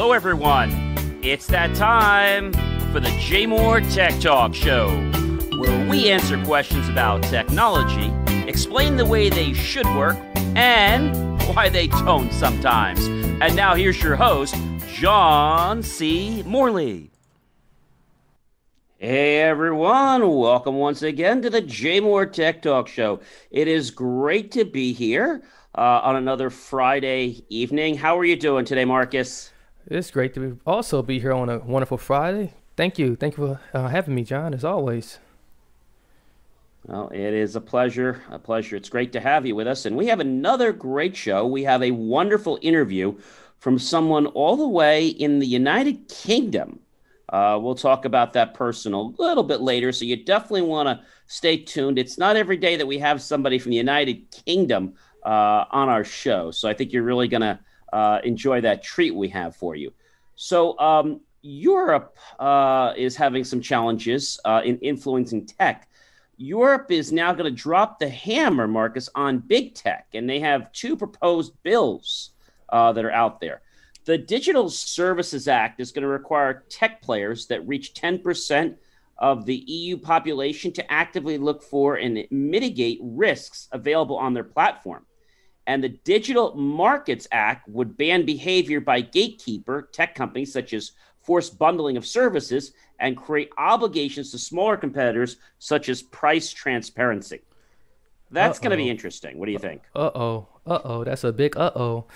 Hello, everyone. It's that time for the JMOR Tech Talk Show, where we answer questions about technology, explain the way they should work, and why they don't sometimes. And now here's your host, John C. Morley. Hey everyone, welcome once again to the JMOR Tech Talk Show. It is great to be here uh, on another Friday evening. How are you doing today, Marcus? It's great to also be here on a wonderful Friday. Thank you. Thank you for uh, having me, John, as always. Well, it is a pleasure. A pleasure. It's great to have you with us. And we have another great show. We have a wonderful interview from someone all the way in the United Kingdom. Uh, we'll talk about that person a little bit later. So you definitely want to stay tuned. It's not every day that we have somebody from the United Kingdom uh, on our show. So I think you're really going to uh, enjoy that treat we have for you. So, um, Europe uh, is having some challenges uh, in influencing tech. Europe is now going to drop the hammer, Marcus, on big tech, and they have two proposed bills uh, that are out there. The Digital Services Act is going to require tech players that reach 10% of the EU population to actively look for and mitigate risks available on their platform. And the Digital Markets Act would ban behavior by gatekeeper tech companies such as forced bundling of services and create obligations to smaller competitors such as price transparency. That's going to be interesting. What do you think? Uh oh. Uh oh. That's a big uh oh.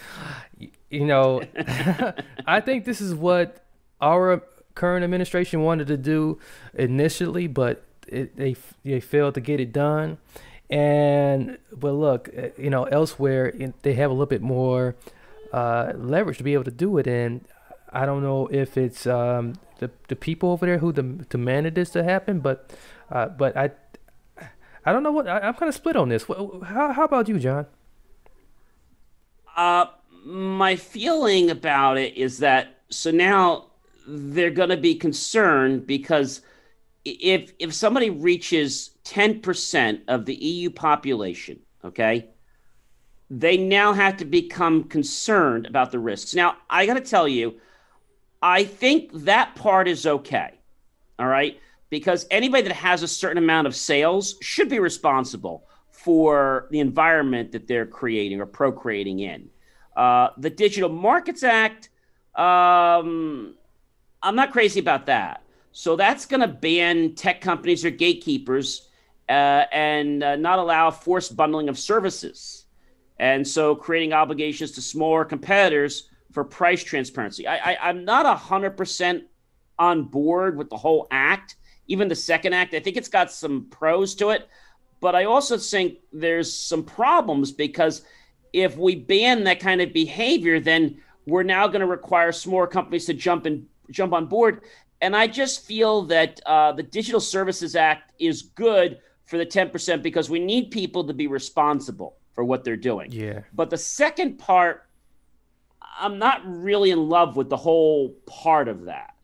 You know, I think this is what our current administration wanted to do initially, but it, they they failed to get it done. And but look, eh, you know, elsewhere they have a little bit more uh, leverage to be able to do it, and I don't know if it's um, the the people over there who demanded this to happen, but uh, but I I don't know what I, am kind of split on this. How how about you, John? Uh, my feeling about it is that so now they're going to be concerned because if if somebody reaches 10% of the EU population, okay, they now have to become concerned about the risks. Now, I got to tell you, I think that part is okay. All right, because anybody that has a certain amount of sales should be responsible for the environment that they're creating or procreating in. Uh, the Digital Markets Act, um, I'm not crazy about that. So that's going to ban tech companies or gatekeepers uh, and uh, not allow forced bundling of services. And so creating obligations to smaller competitors for price transparency. I, I, I'm not 100% on board with the whole act, even the second act. I think it's got some pros to it. But I also think there's some problems because if we ban that kind of behavior, then we're now going to require smaller companies to jump and jump on board. And I just feel that uh, the Digital Services Act is good for the 10% because we need people to be responsible for what they're doing. Yeah. But the second part, I'm not really in love with the whole part of that.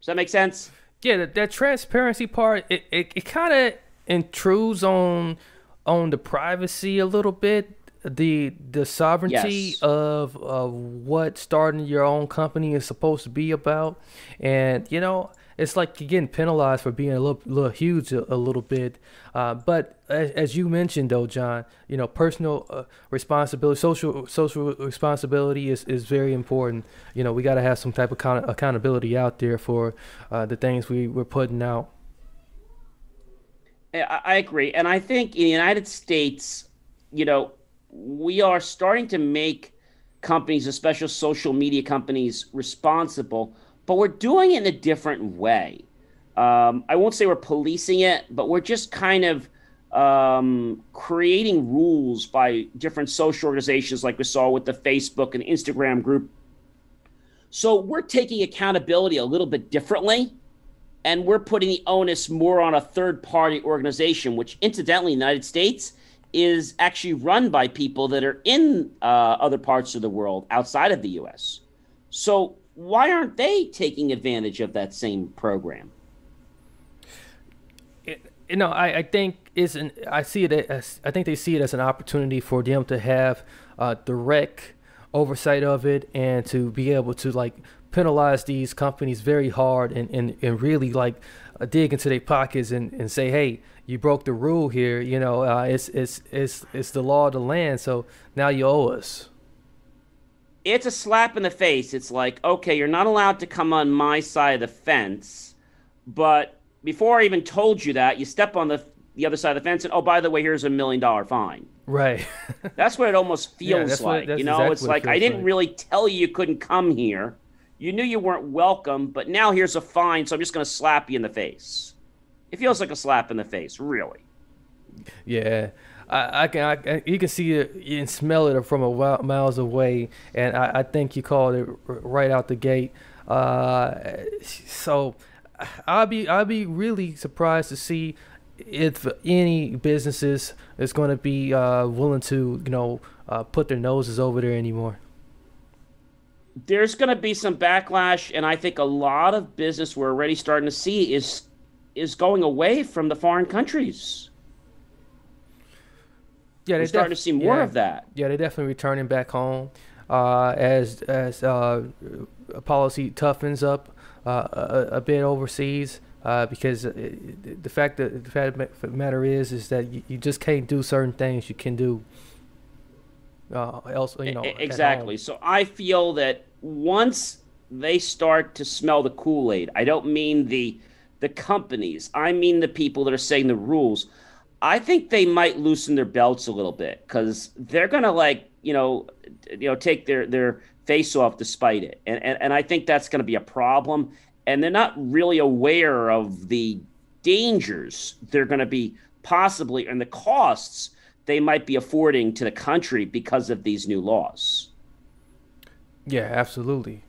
Does that make sense? Yeah, that, that transparency part, it, it, it kind of intrudes on on the privacy a little bit the the sovereignty yes. of of what starting your own company is supposed to be about. And you know it's like you're getting penalized for being a little, little huge a, a little bit. Uh, but as, as, you mentioned though john you know personal uh, responsibility social social responsibility is, is very important. You know we got to have some type of account- accountability out there for uh, the things we, we're putting out. I agree. And i think in the united states you know we are starting to make companies, especially social media companies, responsible, but we're doing it in a different way. Um, I won't say we're policing it, but we're just kind of um, creating rules by different social organizations, like we saw with the Facebook and Instagram group. So we're taking accountability a little bit differently, and we're putting the onus more on a third party organization, which incidentally, in the United States is actually run by people that are in uh, other parts of the world outside of the US. So why aren't they taking advantage of that same program? you know, I, I think is an I see it as I think they see it as an opportunity for them to have uh, direct oversight of it and to be able to like penalize these companies very hard and, and, and really like dig into their pockets and, and say, hey, you broke the rule here. You know, uh, it's it's it's it's the law of the land. So now you owe us. It's a slap in the face. It's like, okay, you're not allowed to come on my side of the fence, but before I even told you that, you step on the the other side of the fence and oh, by the way, here's a million dollar fine. Right. that's what it almost feels yeah, like. You know, exactly it's like it I didn't like. really tell you you couldn't come here. You knew you weren't welcome, but now here's a fine, so I'm just going to slap you in the face. It feels like a slap in the face, really. Yeah. I, I can, I, you can see it and smell it from a miles away, and I, I think you called it right out the gate. Uh, so, I'll be I'll be really surprised to see if any businesses is going to be uh, willing to you know uh, put their noses over there anymore. There's going to be some backlash, and I think a lot of business we're already starting to see is is going away from the foreign countries. Yeah, they're starting def- to see more yeah, of that. Yeah, they're definitely returning back home uh, as as uh, policy toughens up uh, a, a, bit overseas uh, because the fact that the fact of the matter is is that you, you just can't do certain things you can do uh, else you know exactly. So I feel that once they start to smell the Kool Aid, I don't mean the the companies. I mean the people that are saying the rules. I think they might loosen their belts a little bit because they're gonna like you know you know take their their face off despite it. And, and, and I think that's to be a problem. And they're not really aware of the dangers they're going to be possibly and the costs they might be affording to the country because of these new laws. Yeah, absolutely.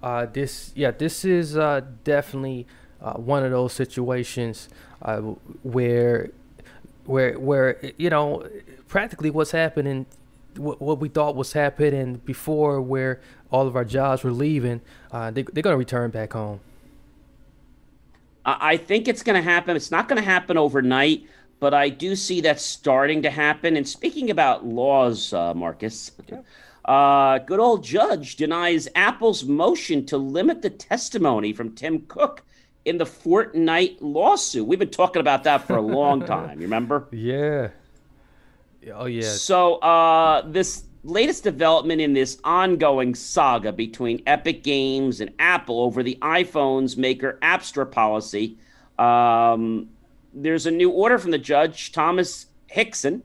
Uh, this, yeah, this is uh, definitely uh, one of those situations uh, where, where, where you know, practically what's happening what, what we thought was happening before, where all of our jobs were leaving, uh, they, they're going to return back home. I think it's going to happen. It's not going to happen overnight, but I do see that starting to happen. And speaking about laws, uh, Marcus, yeah. uh, good old judge denies Apple's motion to limit the testimony from Tim Cook in the Fortnite lawsuit. We've been talking about that for a long time. You remember? Yeah. Oh yeah. So uh, this latest development in this ongoing saga between Epic Games and Apple over the iPhone's maker App Store policy. Um, there's a new order from the judge Thomas Hixson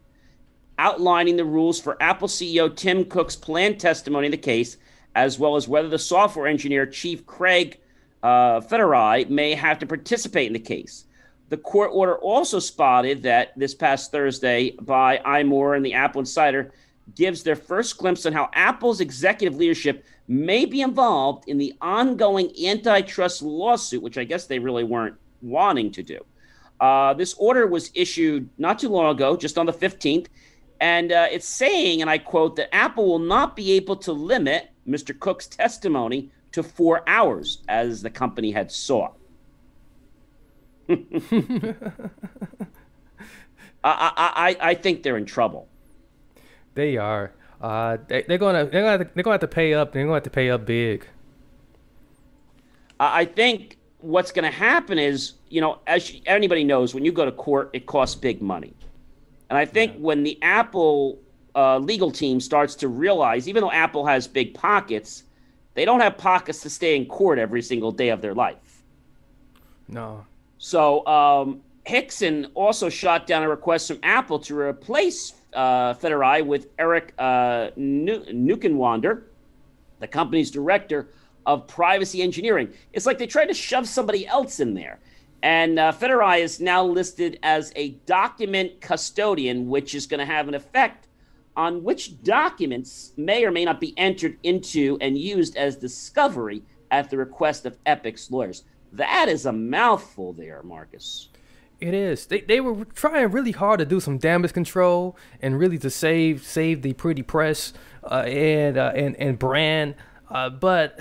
outlining the rules for Apple CEO Tim Cook's planned testimony in the case, as well as whether the software engineer Chief Craig uh, Federighi may have to participate in the case. The court order also spotted that this past Thursday by iMore and the Apple Insider gives their first glimpse on how Apple's executive leadership may be involved in the ongoing antitrust lawsuit, which I guess they really weren't wanting to do. Uh, this order was issued not too long ago, just on the 15th, and uh, it's saying, and I quote, that Apple will not be able to limit Mr. Cook's testimony to four hours, as the company had sought. I, I, I think they're in trouble. They are. Uh, they, they're gonna they're gonna they're gonna have to pay up. They're gonna have to pay up big. I think what's going to happen is, you know, as anybody knows, when you go to court, it costs big money. And I think yeah. when the Apple uh, legal team starts to realize, even though Apple has big pockets, they don't have pockets to stay in court every single day of their life. No. So um, Hixson also shot down a request from Apple to replace uh, Federighi with Eric uh, Neuenschwander, the company's director of privacy engineering. It's like they tried to shove somebody else in there. And uh, Federighi is now listed as a document custodian, which is going to have an effect on which documents may or may not be entered into and used as discovery at the request of Epic's lawyers. That is a mouthful there, Marcus. It is. They they were trying really hard to do some damage control and really to save save the pretty press uh, and uh, and and brand. Uh, but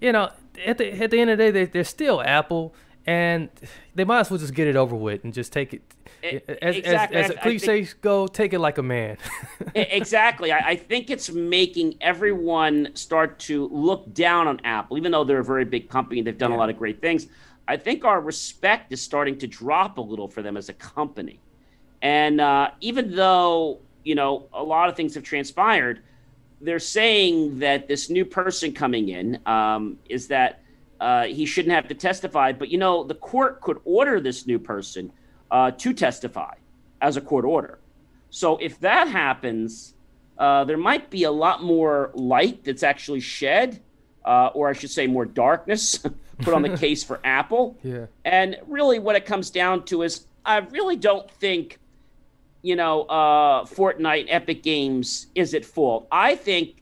you know, at the at the end of the day, they, they're still Apple, and they might as well just get it over with and just take it. As, exactly. as, as, cliches think, go, take it like a man. exactly. I, I, think it's making everyone start to look down on Apple, even though they're a very big company. and They've done yeah. a lot of great things. I think our respect is starting to drop a little for them as a company. And uh, even though, you know, a lot of things have transpired, they're saying that this new person coming in um, is that uh, he shouldn't have to testify. But, you know, the court could order this new person uh, to testify as a court order. So if that happens, uh, there might be a lot more light that's actually shed, uh, or I should say, more darkness put on the case for Apple. Yeah. And really, what it comes down to is I really don't think, you know, uh, Fortnite, Epic Games is at fault. I think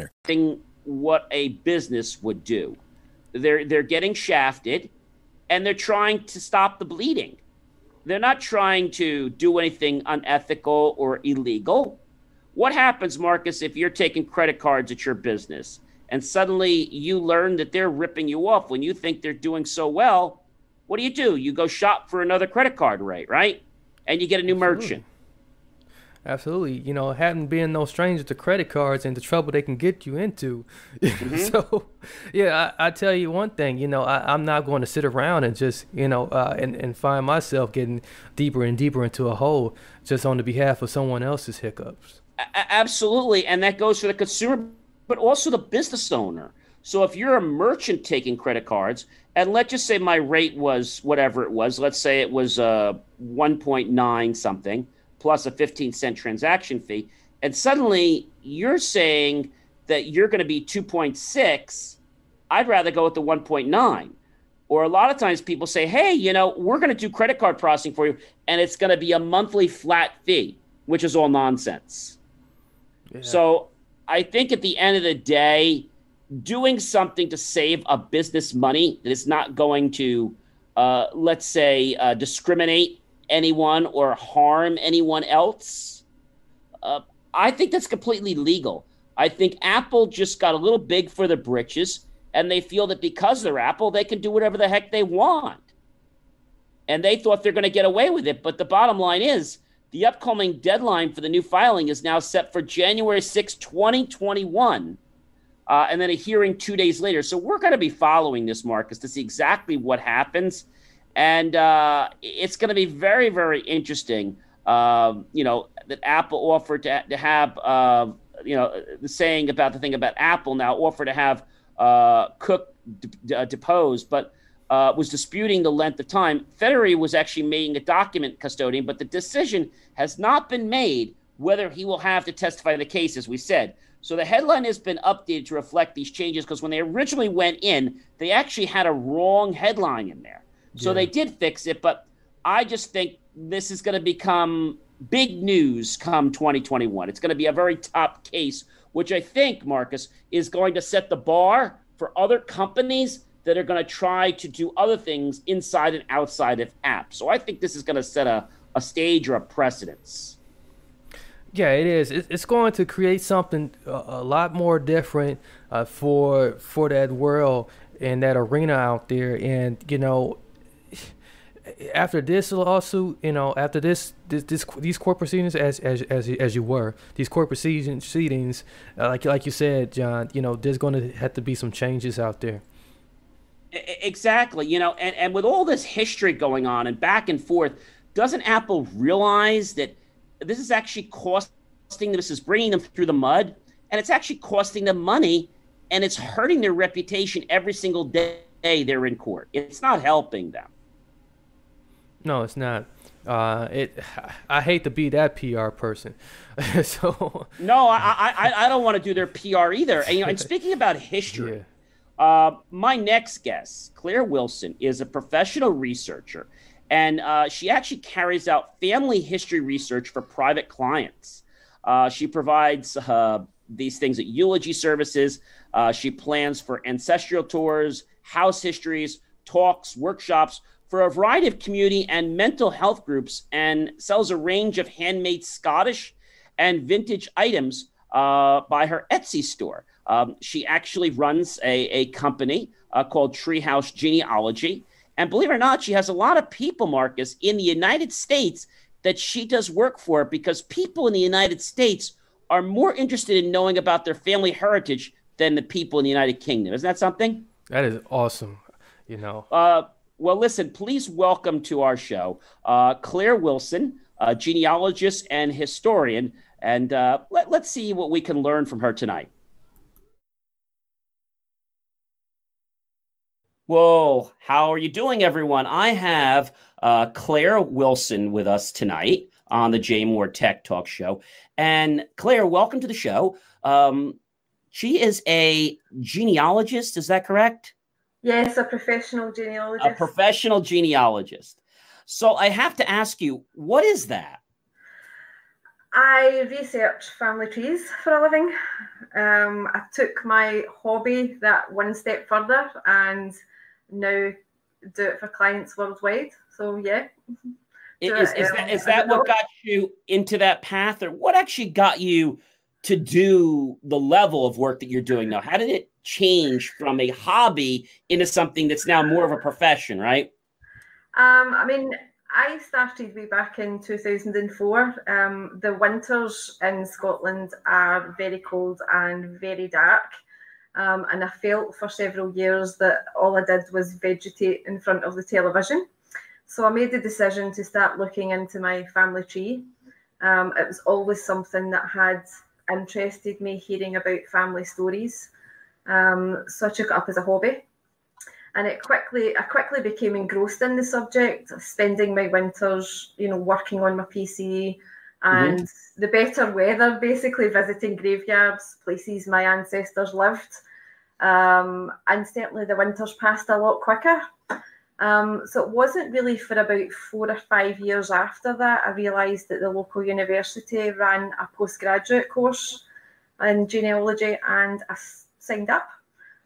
what a business would do. They're they're getting shafted and they're trying to stop the bleeding. They're not trying to do anything unethical or illegal. What happens, Marcus, if you're taking credit cards at your business and suddenly you learn that they're ripping you off when you think they're doing so well? What do you do? You go shop for another credit card rate, right? And you get a new Absolutely. merchant. Absolutely. You know, having been no stranger to credit cards and the trouble they can get you into. Mm-hmm. so, yeah, I, I, tell you one thing, you know, I, am not going to sit around and just, you know, uh, and, and find myself getting deeper and deeper into a hole just on the behalf of someone else's hiccups. A- absolutely. And that goes for the consumer, but also the business owner. So if you're a merchant taking credit cards, and let's just say my rate was whatever it was, let's say it was uh, 1.9 something plus a 15 cent transaction fee. And suddenly you're saying that you're going to be 2.6. I'd rather go with the 1.9. Or a lot of times people say, hey, you know, we're going to do credit card processing for you, and it's going to be a monthly flat fee, which is all nonsense. Yeah. So I think at the end of the day, doing something to save a business money that is not going to, uh, let's say, uh, discriminate anyone or harm anyone else. Uh, I think that's completely legal. I think Apple just got a little big for the britches, and they feel that because they're Apple, they can do whatever the heck they want. And they thought they're going to get away with it. But the bottom line is the upcoming deadline for the new filing is now set for January 6, 2021. Uh, and then a hearing two days later. So we're going to be following this, Marcus, to see exactly what happens and uh, it's going to be very, very interesting. Uh, you know that Apple offered to, to have, uh, you know, the saying about the thing about Apple now offered to have uh, Cook d- uh, deposed, but uh, was disputing the length of time. Federer was actually making a document custodian, but the decision has not been made whether he will have to testify the case, as we said. So the headline has been updated to reflect these changes because when they originally went in, they actually had a wrong headline in there. So yeah. they did fix it, but I just think this is going to become big news come 2021. It's going to be a very top case, which I think, Marcus, is going to set the bar for other companies that are going to try to do other things inside and outside of apps. So I think this is going to set a, a stage or a precedence. Yeah, it is. It's going to create something a lot more different uh, for for that world and that arena out there, and you know, after this lawsuit, you know, after this, this, this these court proceedings, as as as as you were, these court proceedings, uh, like like you said, John, you know, there's going to have to be some changes out there. Exactly, you know, and and with all this history going on and back and forth, doesn't Apple realize that this is actually costing them? This is bringing them through the mud, and it's actually costing them money, and it's hurting their reputation every single day they're in court. It's not helping them. No, it's not. Uh, it. I hate to be that PR person. so. No, I, I I don't want to do their PR either. And you know, and speaking about history, yeah. uh, my next guest, Clare Wilson, is a professional researcher, and uh, she actually carries out family history research for private clients. Uh, she provides uh, these things at eulogy services. Uh, she plans for ancestral tours, house histories, talks, workshops for a variety of community and mental health groups and sells a range of handmade Scottish and vintage items uh, by her Etsy store. Um, she actually runs a, a company uh, called Treehouse Genealogy. And believe it or not, she has a lot of people, Marcus, in the United States that she does work for because people in the United States are more interested in knowing about their family heritage than the people in the United Kingdom. Isn't that something? That is awesome. You know, uh, well, listen, please welcome to our show uh, Clare Wilson, a genealogist and historian. And uh, let, let's see what we can learn from her tonight. Whoa, how are you doing, everyone? I have uh, Clare Wilson with us tonight on the JMOR Tech Talk Show. And Clare, welcome to the show. Um, she is a genealogist, is that correct? Yes, a professional genealogist. A professional genealogist. So I have to ask you, what is that? I research family trees for a living. Um, I took my hobby that one step further and now do it for clients worldwide. So yeah. Is, is, that, is that what got you into that path, or what actually got you to do the level of work that you're doing now? How did it change from a hobby into something that's now more of a profession, right? Um, I mean, I started way back in 2004. Um, the winters in Scotland are very cold and very dark. Um, and I felt for several years that all I did was vegetate in front of the television. So I made the decision to start looking into my family tree. Um, it was always something that had interested me hearing about family stories. Um, so I took it up as a hobby. And it quickly, I quickly became engrossed in the subject, spending my winters, you know, working on my PC and mm-hmm. the better weather, basically visiting graveyards, places my ancestors lived. Um, and certainly the winters passed a lot quicker. Um, so it wasn't really for about four or five years after that I realised that the local university ran a postgraduate course in genealogy and I signed up.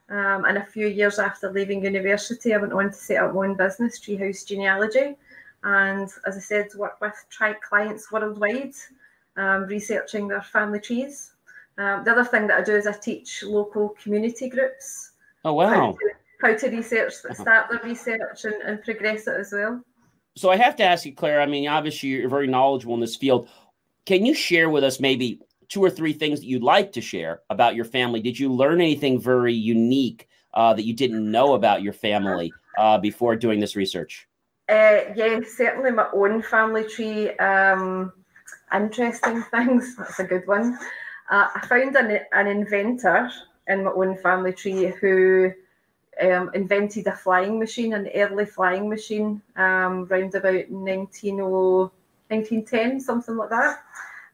Um, and a few years after leaving university, I went on to set up my own business, Treehouse Genealogy. And as I said, work with tri- clients worldwide, um, researching their family trees. Um, the other thing that I do is I teach local community groups. Oh, wow how to research, uh-huh. start the research and, and progress it as well. So I have to ask you, Clare. I mean, obviously you're very knowledgeable in this field. Can you share with us maybe two or three things that you'd like to share about your family? Did you learn anything very unique uh, that you didn't know about your family uh, before doing this research? Uh, yeah, certainly my own family tree. Um, interesting things. That's a good one. Uh, I found an, an inventor in my own family tree who um, invented a flying machine, an early flying machine, um, around about 1910, something like that.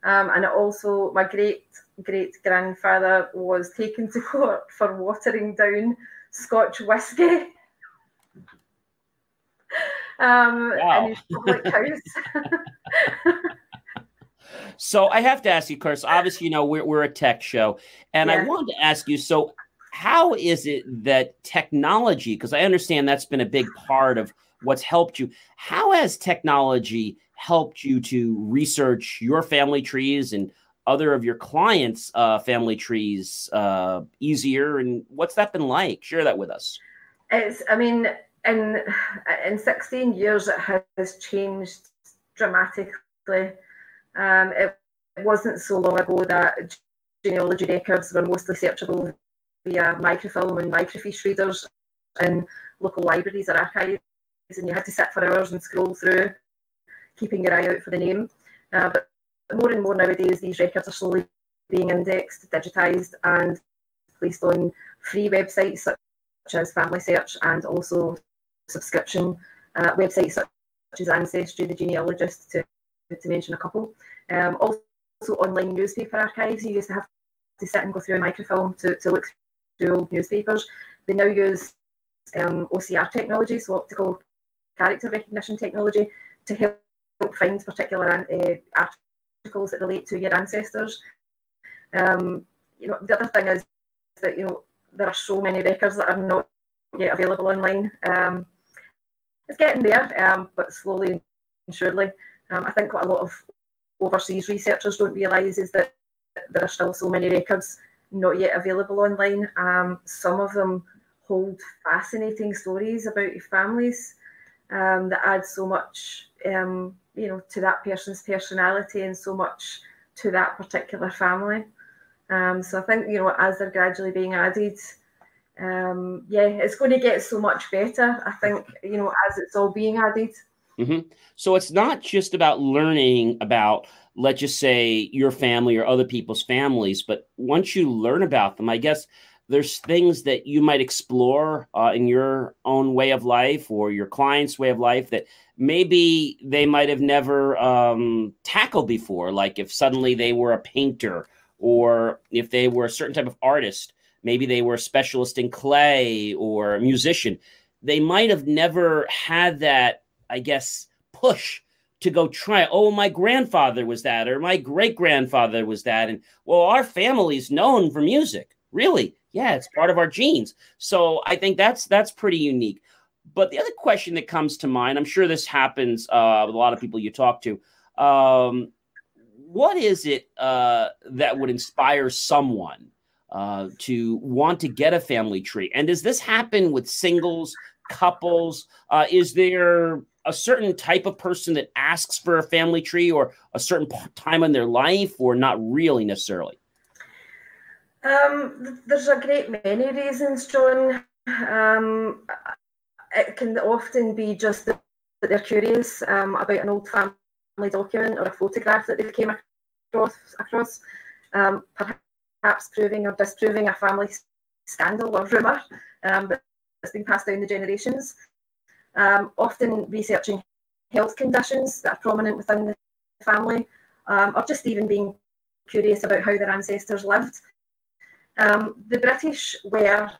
Um, and also, my great great grandfather was taken to court for watering down Scotch whisky um, wow. in his public house. so I have to ask you, Chris. Obviously, you know we're we're a tech show, and yeah. I wanted to ask you. So how is it that technology, because I understand that's been a big part of what's helped you, how has technology helped you to research your family trees and other of your clients' uh, family trees uh, easier? And what's that been like? Share that with us. It's, I mean, in in 16 years, it has changed dramatically. Um, it wasn't so long ago that genealogy records were mostly searchable via microfilm and microfiche readers in local libraries or archives, and you had to sit for hours and scroll through, keeping your eye out for the name. Uh, but more and more nowadays, these records are slowly being indexed, digitised, and placed on free websites such as Family Search and also subscription uh, websites such as Ancestry, the genealogist, to, to mention a couple. Um, also, online newspaper archives. You used to have to sit and go through a microfilm to, to look through old newspapers. They now use um, OCR technology, so optical character recognition technology, to help find particular uh, articles that relate to your ancestors. Um, you know, the other thing is that you know there are so many records that are not yet available online. Um, it's getting there, um, but slowly and surely. Um, I think what a lot of overseas researchers don't realise is that there are still so many records not yet available online. Um, some of them hold fascinating stories about your families um, that add so much, um, you know, to that person's personality and so much to that particular family. Um, so I think you know as they're gradually being added, um, yeah, it's going to get so much better. I think you know as it's all being added. Mm-hmm. So it's not just about learning about, let's just say, your family or other people's families, but once you learn about them, I guess there's things that you might explore uh, in your own way of life or your client's way of life that maybe they might have never um, tackled before. Like if suddenly they were a painter or if they were a certain type of artist, maybe they were a specialist in clay or a musician, they might have never had that, I guess, push to go try. Oh, my grandfather was that, or my great grandfather was that. And well, our family's known for music. Really? Yeah, it's part of our genes. So I think that's that's pretty unique. But the other question that comes to mind, I'm sure this happens uh, with a lot of people you talk to. Um, what is it uh, that would inspire someone uh, to want to get a family tree? And does this happen with singles, couples? Uh, is there a certain type of person that asks for a family tree or a certain time in their life, or not really necessarily? Um, there's a great many reasons, John. Um, it can often be just that they're curious um, about an old family document or a photograph that they came across, across um, perhaps proving or disproving a family scandal or rumour um, that's been passed down the generations. Um, often researching health conditions that are prominent within the family, or just even being curious about how their ancestors lived. Um, the British were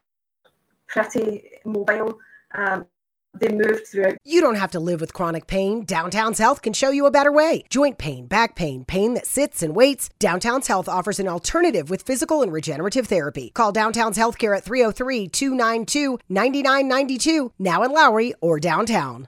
pretty mobile um, they moved throughout. You don't have to live with chronic pain. Downtown's Health can show you a better way. Joint pain, back pain, pain that sits and waits. Downtown's Health offers an alternative with physical and regenerative therapy. Call Downtown's Healthcare at 303 292 9992, now in Lowry or downtown.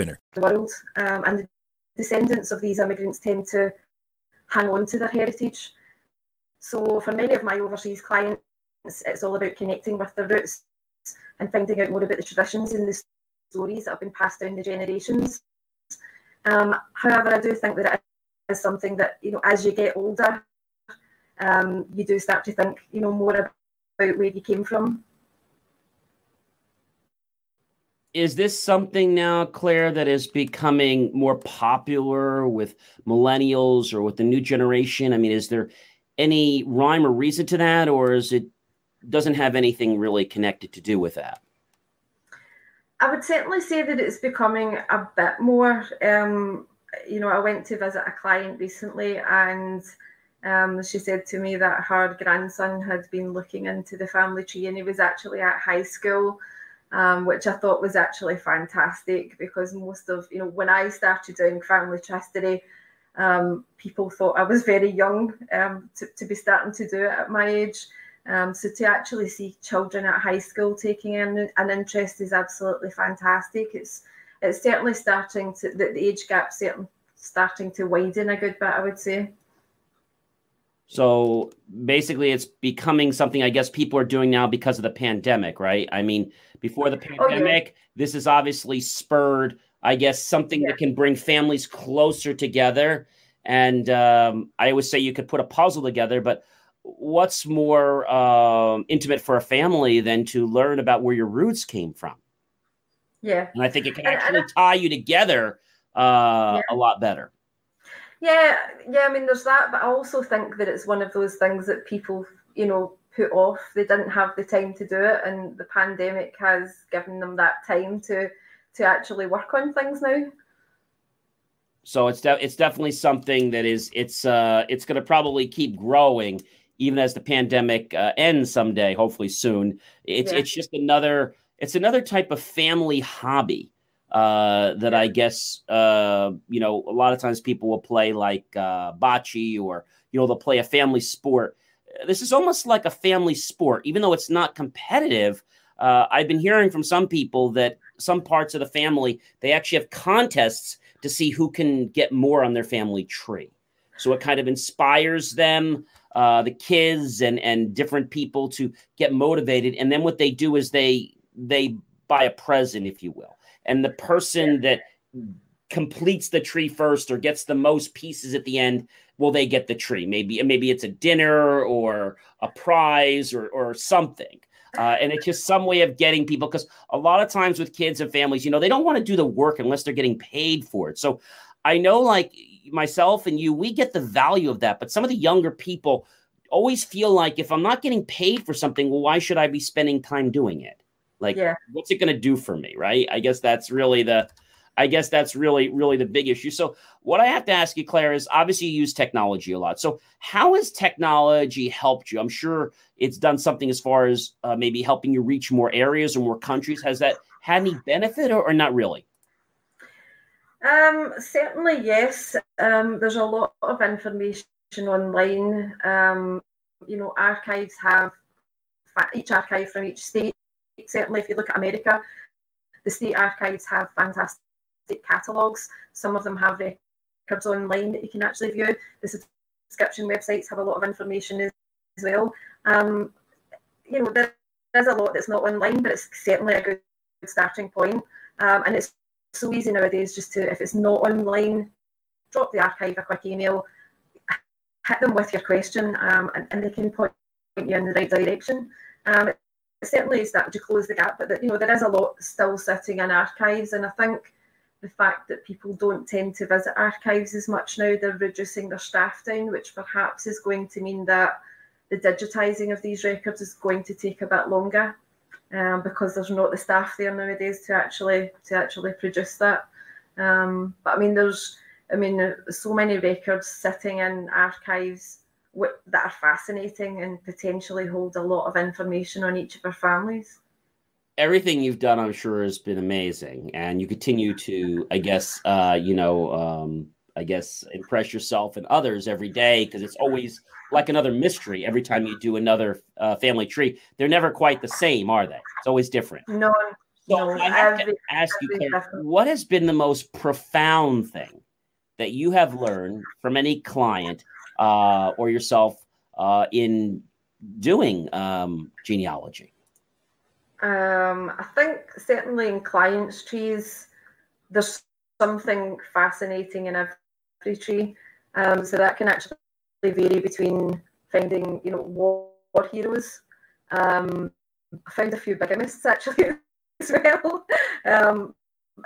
the world. Um, and the descendants of these immigrants tend to hang on to their heritage. So for many of my overseas clients, it's all about connecting with their roots and finding out more about the traditions and the stories that have been passed down the generations. Um, however, I do think that it is something that, you know, as you get older, um, you do start to think, you know, more about where you came from is this something now, Clare, that is becoming more popular with millennials or with the new generation? I mean, is there any rhyme or reason to that, or is it doesn't have anything really connected to do with that? I would certainly say that it's becoming a bit more. Um, you know, I went to visit a client recently, and um, she said to me that her grandson had been looking into the family tree, and he was actually at high school um, which I thought was actually fantastic because most of, you know, when I started doing family trustee, um, people thought I was very young um, to, to, be starting to do it at my age. Um, so to actually see children at high school taking in an interest is absolutely fantastic. It's it's certainly starting to the, the age gap certainly starting to widen a good bit, I would say. So basically, it's becoming something I guess people are doing now because of the pandemic, right? I mean, before the pandemic, oh, yeah. this is obviously spurred, I guess, something yeah. that can bring families closer together. And um, I always say you could put a puzzle together, but what's more um, intimate for a family than to learn about where your roots came from? Yeah. And I think it can actually tie you together uh, yeah. a lot better. Yeah, yeah. I mean, there's that, but I also think that it's one of those things that people, you know, put off. They didn't have the time to do it, and the pandemic has given them that time to to actually work on things now. So it's de- it's definitely something that is it's uh it's going to probably keep growing even as the pandemic uh, ends someday, hopefully soon. It's yeah. it's just another it's another type of family hobby uh, that I guess uh, you know a lot of times people will play like uh, bocce or you know they'll play a family sport. This is almost like a family sport, even though it's not competitive. Uh, I've been hearing from some people that some parts of the family they actually have contests to see who can get more on their family tree. So it kind of inspires them, uh, the kids and and different people to get motivated. And then what they do is they they buy a present, if you will and the person that completes the tree first or gets the most pieces at the end will they get the tree maybe maybe it's a dinner or a prize or or something uh, and it's just some way of getting people because a lot of times with kids and families you know they don't want to do the work unless they're getting paid for it so i know like myself and you we get the value of that but some of the younger people always feel like if i'm not getting paid for something well why should i be spending time doing it like, yeah. what's it going to do for me? Right. I guess that's really the, I guess that's really, really the big issue. So, what I have to ask you, Clare, is obviously you use technology a lot. So, how has technology helped you? I'm sure it's done something as far as uh, maybe helping you reach more areas or more countries. Has that had any benefit or, or not really? Um, certainly, yes. Um, there's a lot of information online. Um, you know, archives have each archive from each state certainly if you look at America, the state archives have fantastic catalogues. Some of them have records online that you can actually view. The subscription websites have a lot of information as, as well. Um, you know, there is a lot that's not online, but it's certainly a good starting point. Um, and it's so easy nowadays just to, if it's not online, drop the archive a quick email, hit them with your question, um, and, and, they can point you in the right direction. Um, certainly that to close the gap, but that, you know there is a lot still sitting in archives, and I think the fact that people don't tend to visit archives as much now, they're reducing their staff down, which perhaps is going to mean that the digitising of these records is going to take a bit longer um, because there's not the staff there nowadays to actually to actually produce that. Um, but I mean, there's I mean, there's so many records sitting in archives that are fascinating and potentially hold a lot of information on each of our families. Everything you've done, I'm sure, has been amazing, and you continue to, I guess, uh, you know, um, I guess, impress yourself and others every day because it's always like another mystery every time you do another uh, family tree. They're never quite the same, are they? It's always different. No. So no, I have to ask you, Clare, what has been the most profound thing that you have learned from any client uh, or yourself uh, in doing um, genealogy? Um, I think certainly in clients' trees, there's something fascinating in every tree. Um, so that can actually vary between finding, you know, war, heroes. Um, I found a few bigamists actually as well. Um,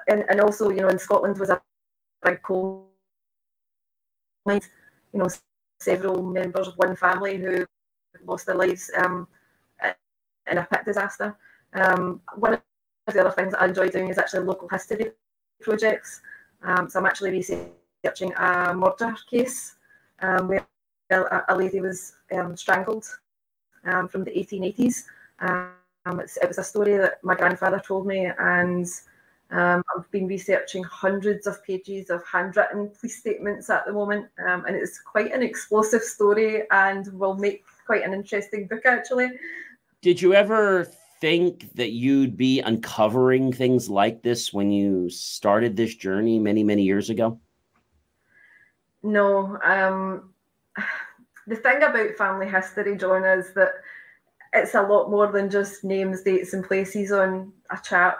and, and also, you know, in Scotland was a big coal mine, you know, several members of one family who lost their lives um, in a pit disaster. Um, one of the other things I enjoy doing is actually local history projects. Um, so I'm actually researching a murder case um, where a, lady was um, strangled um, from the 1880s. Um, it was a story that my grandfather told me, and I've been researching hundreds of pages of handwritten police statements at the moment, and it's quite an explosive story and will make quite an interesting book, actually. Did you ever think that you'd be uncovering things like this when you started this journey many, many years ago? No. Um, the thing about family history, John, is that it's a lot more than just names, dates, and places on a chart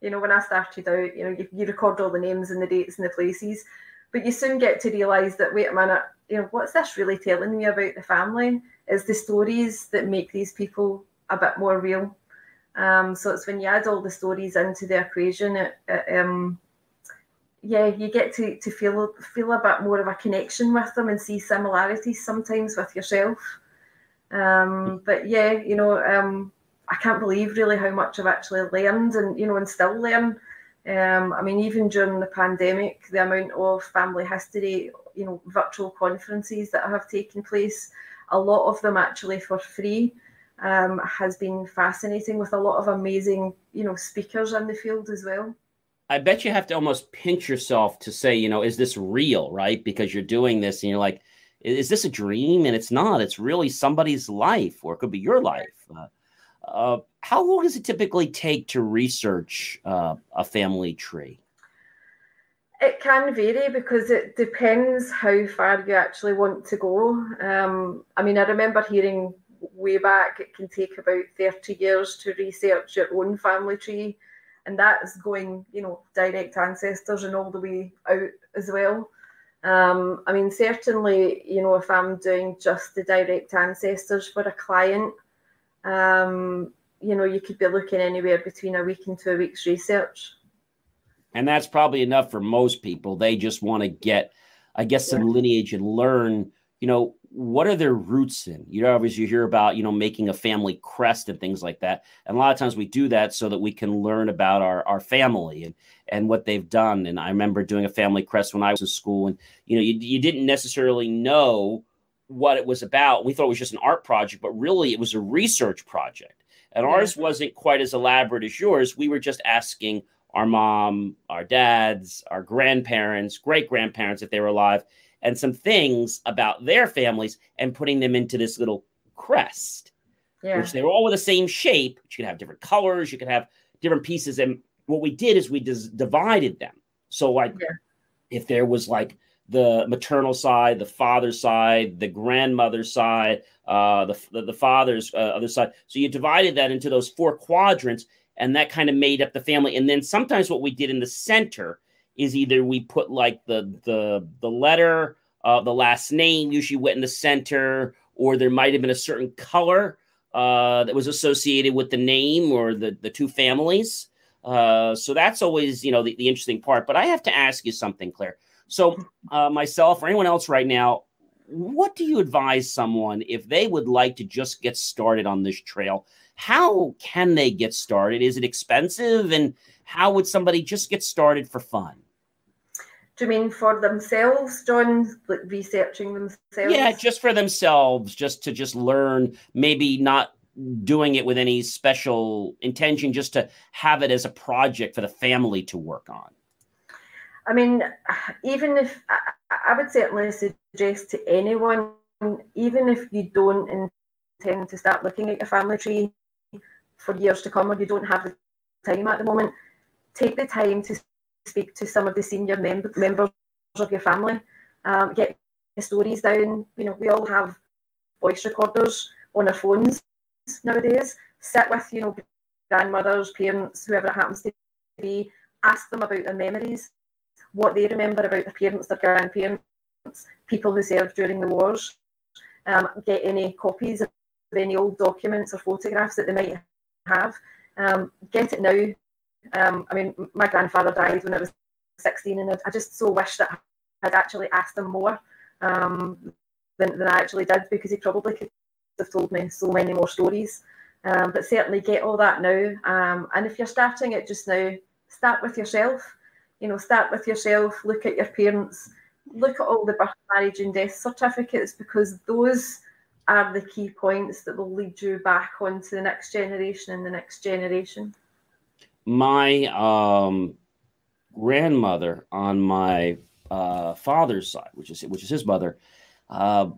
you know, when I started out, you know, you, you record all the names and the dates and the places, but you soon get to realise that wait a minute, you know, what's this really telling me about the family? Is the stories that make these people a bit more real. Um, so it's when you add all the stories into the equation, it, it, um, yeah, you get to, to feel feel a bit more of a connection with them and see similarities sometimes with yourself. Um, but yeah, you know, um, I can't believe really how much I've actually learned and you know and still learn. Um, I mean, even during the pandemic, the amount of family history, you know, virtual conferences that have taken place, a lot of them actually for free, um, has been fascinating with a lot of amazing, you know, speakers in the field as well. I bet you have to almost pinch yourself to say, you know, is this real, right? Because you're doing this and you're like, is this a dream? And it's not. It's really somebody's life, or it could be your life. Uh, uh, how long does it typically take to research uh, a family tree? It can vary because it depends how far you actually want to go. Um, I mean, I remember hearing way back it can take about 30 years to research your own family tree, and that's going, you know, direct ancestors and all the way out as well. Um, I mean, certainly, you know, if I'm doing just the direct ancestors for a client, um, you know, you could be looking anywhere between a week and two weeks research. And that's probably enough for most people. They just want to get, I guess, some yeah. lineage and learn, you know, what are their roots in? You know, obviously you hear about, you know, making a family crest and things like that. And a lot of times we do that so that we can learn about our, our family and, and what they've done. And I remember doing a family crest when I was in school and, you know, you, you didn't necessarily know what it was about. We thought it was just an art project, but really it was a research project. And yeah. ours wasn't quite as elaborate as yours. We were just asking our mom, our dads, our grandparents, great grandparents, if they were alive, and some things about their families and putting them into this little crest, yeah. which they were all with the same shape. But you could have different colors, you could have different pieces. And what we did is we dis- divided them. So, like, yeah. if there was like the maternal side, the father's side, the grandmother's side, uh, the, the, the father's uh, other side. So you divided that into those four quadrants, and that kind of made up the family. And then sometimes what we did in the center is either we put like the the the letter, uh, the last name usually went in the center, or there might have been a certain color uh, that was associated with the name or the the two families. Uh, so that's always you know the, the interesting part. But I have to ask you something, Clare so, uh, myself or anyone else right now, what do you advise someone if they would like to just get started on this trail? How can they get started? Is it expensive? And how would somebody just get started for fun? Do you mean for themselves, John? Like researching themselves? Yeah, just for themselves, just to just learn, maybe not doing it with any special intention, just to have it as a project for the family to work on. I mean, even if I, I would certainly suggest to anyone, even if you don't intend to start looking at your family tree for years to come, or you don't have the time at the moment, take the time to speak to some of the senior mem- members of your family. Um, get the stories down. You know, we all have voice recorders on our phones nowadays. Sit with, you know, grandmothers, parents, whoever it happens to be. Ask them about their memories what they remember about their parents, their grandparents, people who served during the wars, um, get any copies of any old documents or photographs that they might have. Um, get it now. Um, I mean, my grandfather died when I was 16, and I just so wish that I'd actually asked him more um, than, than I actually did because he probably could have told me so many more stories. Um, but certainly get all that now. Um, and if you're starting it just now, start with yourself you know, start with yourself, look at your parents, look at all the birth, marriage, and death certificates because those are the key points that will lead you back onto the next generation and the next generation? My um, grandmother on my uh, father's side, which is which is his mother, uh,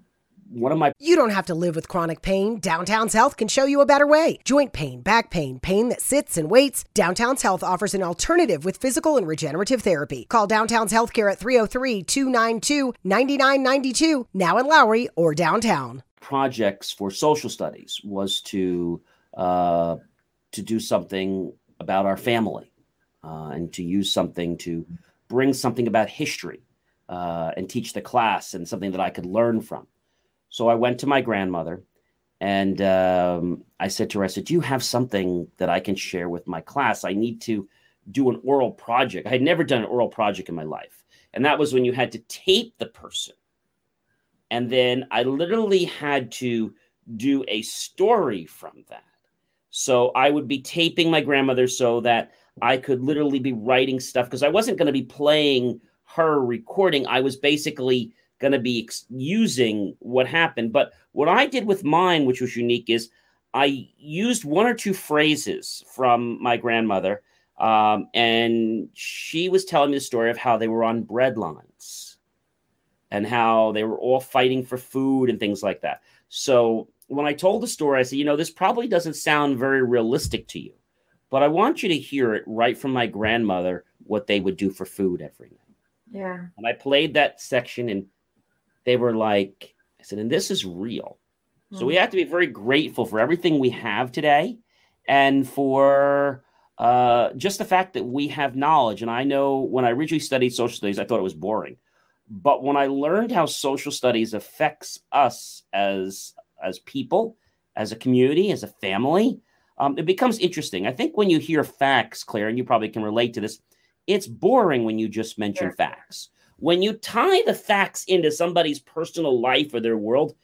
one of my You don't have to live with chronic pain. Downtown's Health can show you a better way. Joint pain, back pain, pain that sits and waits. Downtown's Health offers an alternative with physical and regenerative therapy. Call Downtown's Healthcare at 303-292-9992, now in Lowry or downtown. projects for social studies was to uh, to do something about our family uh, and to use something to bring something about history uh, and teach the class and something that I could learn from. So I went to my grandmother and um, I said to her, I said, Do you have something that I can share with my class? I need to do an oral project. I had never done an oral project in my life. And that was when you had to tape the person. And then I literally had to do a story from that. So I would be taping my grandmother so that I could literally be writing stuff because I wasn't going to be playing her recording. I was basically going to be ex- using what happened. But what I did with mine, which was unique, is I used one or two phrases from my grandmother. Um, and she was telling me the story of how they were on bread lines and how they were all fighting for food and things like that. So when I told the story, I said, you know, this probably doesn't sound very realistic to you, but I want you to hear it right from my grandmother what they would do for food every night. Yeah. And I played that section and they were like, I said, and this is real. So we have to be very grateful for everything we have today and for uh, just the fact that we have knowledge. And I know when I originally studied social studies, I thought it was boring. But when I learned how social studies affects us as as people, as a community, as a family, um, it becomes interesting. I think when you hear facts, Clare, and you probably can relate to this, it's boring when you just mention Sure. facts. When you tie the facts into somebody's personal life or their world,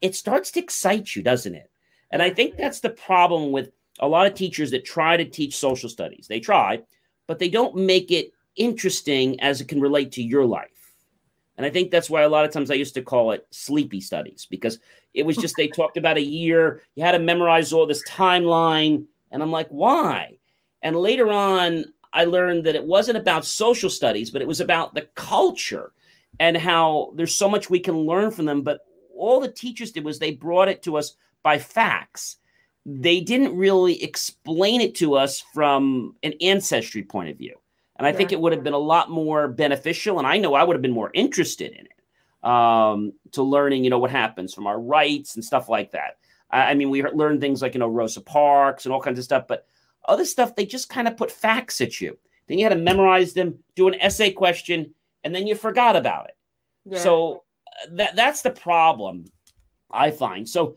it starts to excite you, doesn't it? And I think that's the problem with a lot of teachers that try to teach social studies. They try, but they don't make it interesting as it can relate to your life. And I think that's why a lot of times I used to call it sleepy studies because it was just they talked about a year, you had to memorize all this timeline. And I'm like, why? And later on, I learned that it wasn't about social studies, but it was about the culture and how there's so much we can learn from them. But all the teachers did was they brought it to us by facts. They didn't really explain it to us from an ancestry point of view. And I think it would have been a lot more beneficial. And I know I would have been more interested in it um, to learning, you know, what happens from our rights and stuff like that. I, I mean, we learned things like, you know, Rosa Parks and all kinds of stuff, but other stuff, they just kind of put facts at you. Then you had to memorize them, do an essay question, and then you forgot about it. Yeah. So uh, that that's the problem I find. So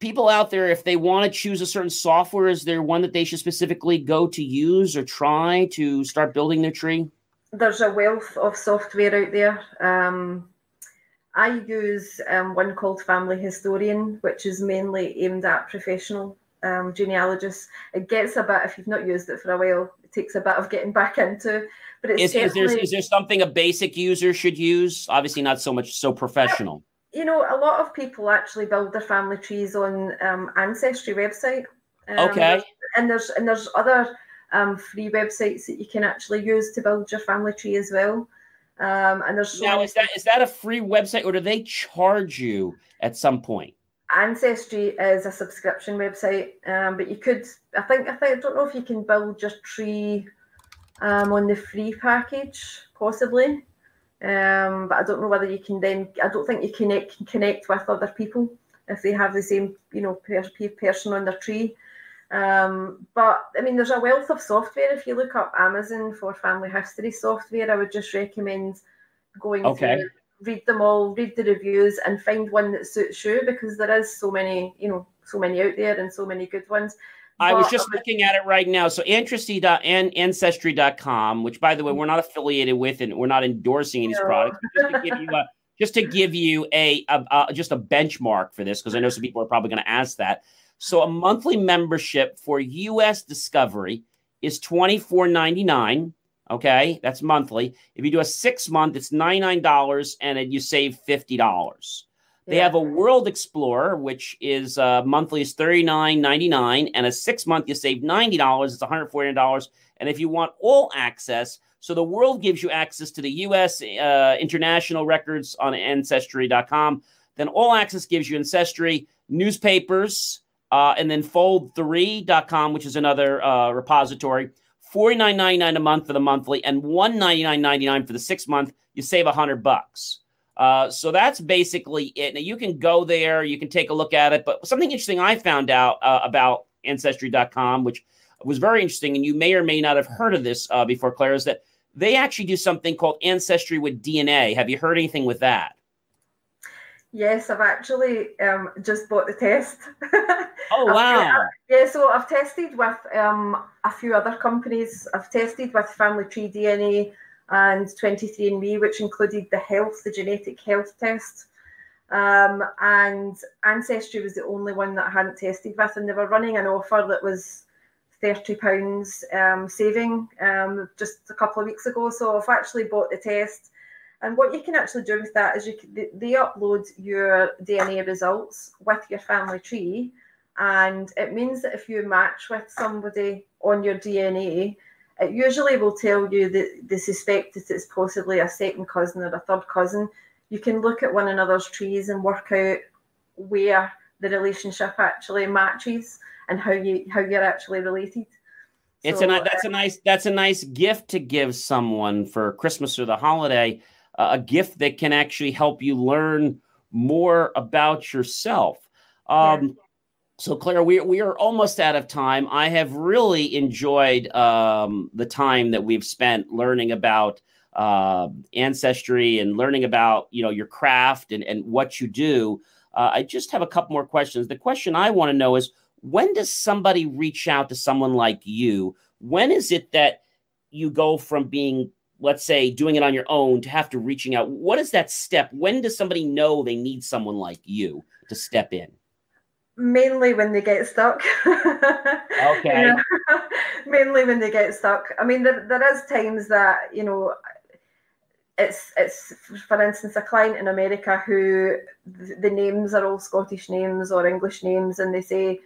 people out there, if they want to choose a certain software, is there one that they should specifically go to use or try to start building their tree? there's a wealth of software out there. Um, I use um, one called Family Historian, which is mainly aimed at professional um, genealogists. It gets a bit, if you've not used it for a while, it takes a bit of getting back into. But it's Is, is there is there something a basic user should use? Obviously, not so much so professional. You know, a lot of people actually build their family trees on um, Ancestry website. Um, Okay. and there's and there's other um, free websites that you can actually use to build your family tree as well. Um, and there's so Now, is that is that a free website or do they charge you at some point? Ancestry is a subscription website, um, but you could. I think. I think. I don't know if you can build your tree um, on the free package, possibly. Um, but I don't know whether you can then. I don't think you connect can connect with other people if they have the same, you know, per, per person on their tree. Um, but I mean, there's a wealth of software. If you look up Amazon for family history software, I would just recommend going Okay. through, read them all, read the reviews, and find one that suits you because there is so many, you know, so many out there and so many good ones. I was just looking at it right now. So ancestry.ancestry.com, which by the way, mm-hmm. we're not affiliated with and we're not endorsing these No. products, just to give you a just to give you a, a, a just a benchmark for this, because I know some people are probably going to ask that. So a monthly membership for US Discovery is $24.99. Okay, that's monthly. If you do a six month, it's $99 and you save $50. They yeah. have a World Explorer, which is uh, monthly is thirty nine ninety nine, and a six month you save ninety dollars. It's one hundred forty dollars. And if you want all access, so the world gives you access to the U.S. Uh, international records on Ancestry.com. Then all access gives you Ancestry newspapers, uh, and then Fold3.com, which is another uh, repository. Forty nine ninety nine a month for the monthly, and one ninety nine ninety nine for the six month. You save a hundred bucks. Uh, so that's basically it. Now you can go there, you can take a look at it. But something interesting I found out uh, about Ancestry.com, which was very interesting, and you may or may not have heard of this uh, before, Clare, is that they actually do something called Ancestry with DNA. Have you heard anything with that? Yes, I've actually um, just bought the test. Oh wow! yeah, so I've tested with um, a few other companies. I've tested with Family Tree DNA and 23andMe, which included the health, the genetic health test. Um, and Ancestry was the only one that I hadn't tested with, and they were running an offer that was thirty pounds um, saving um, just a couple of weeks ago. So I've actually bought the test, and what you can actually do with that is you can, they upload your DNA results with your family tree, and it means that if you match with somebody on your DNA, it usually will tell you that they suspect that it's possibly a second cousin or a third cousin. You can look at one another's trees and work out where the relationship actually matches and how you how you're actually related. It's so, a that's a nice that's a nice gift to give someone for Christmas or the holiday, uh, a gift that can actually help you learn more about yourself. Um, yeah. So, Clare, we, we are almost out of time. I have really enjoyed um, the time that we've spent learning about uh, ancestry and learning about you know your craft and, and what you do. Uh, I just have a couple more questions. The question I want to know is when does somebody reach out to someone like you? When is it that you go from being, let's say, doing it on your own to have to reaching out? What is that step? When does somebody know they need someone like you to step in? Mainly when they get stuck. okay. you know, mainly when they get stuck. I mean, there, there is times that you know, it's it's for instance a client in America who the names are all Scottish names or English names, and they say,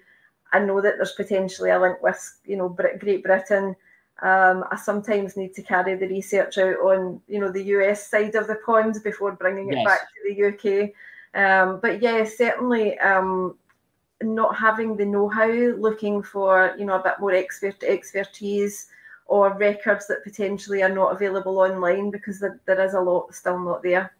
"I know that there's potentially a link with you know Great Britain." Um, I sometimes need to carry the research out on you know the US side of the pond before bringing it yes. back to the UK. Um, but yeah, certainly um, not having the know-how, looking for you know a bit more expert expertise or records that potentially are not available online because there, there is a lot still not there.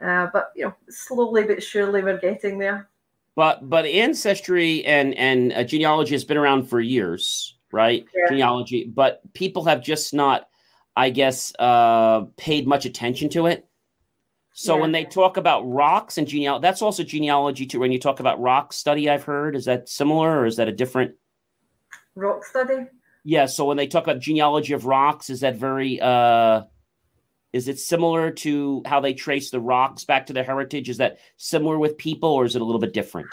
Uh, but you know, slowly but surely we're getting there. But but ancestry and and uh, genealogy has been around for years, right? Yeah. Genealogy, but people have just not, I guess, uh, paid much attention to it. So yeah. when they talk about rocks and genealogy, that's also genealogy too. When you talk about rock study, I've heard, is that similar or is that a different rock study? Yeah. So when they talk about genealogy of rocks, is that very uh is it similar to how they trace the rocks back to their heritage? Is that similar with people or is it a little bit different?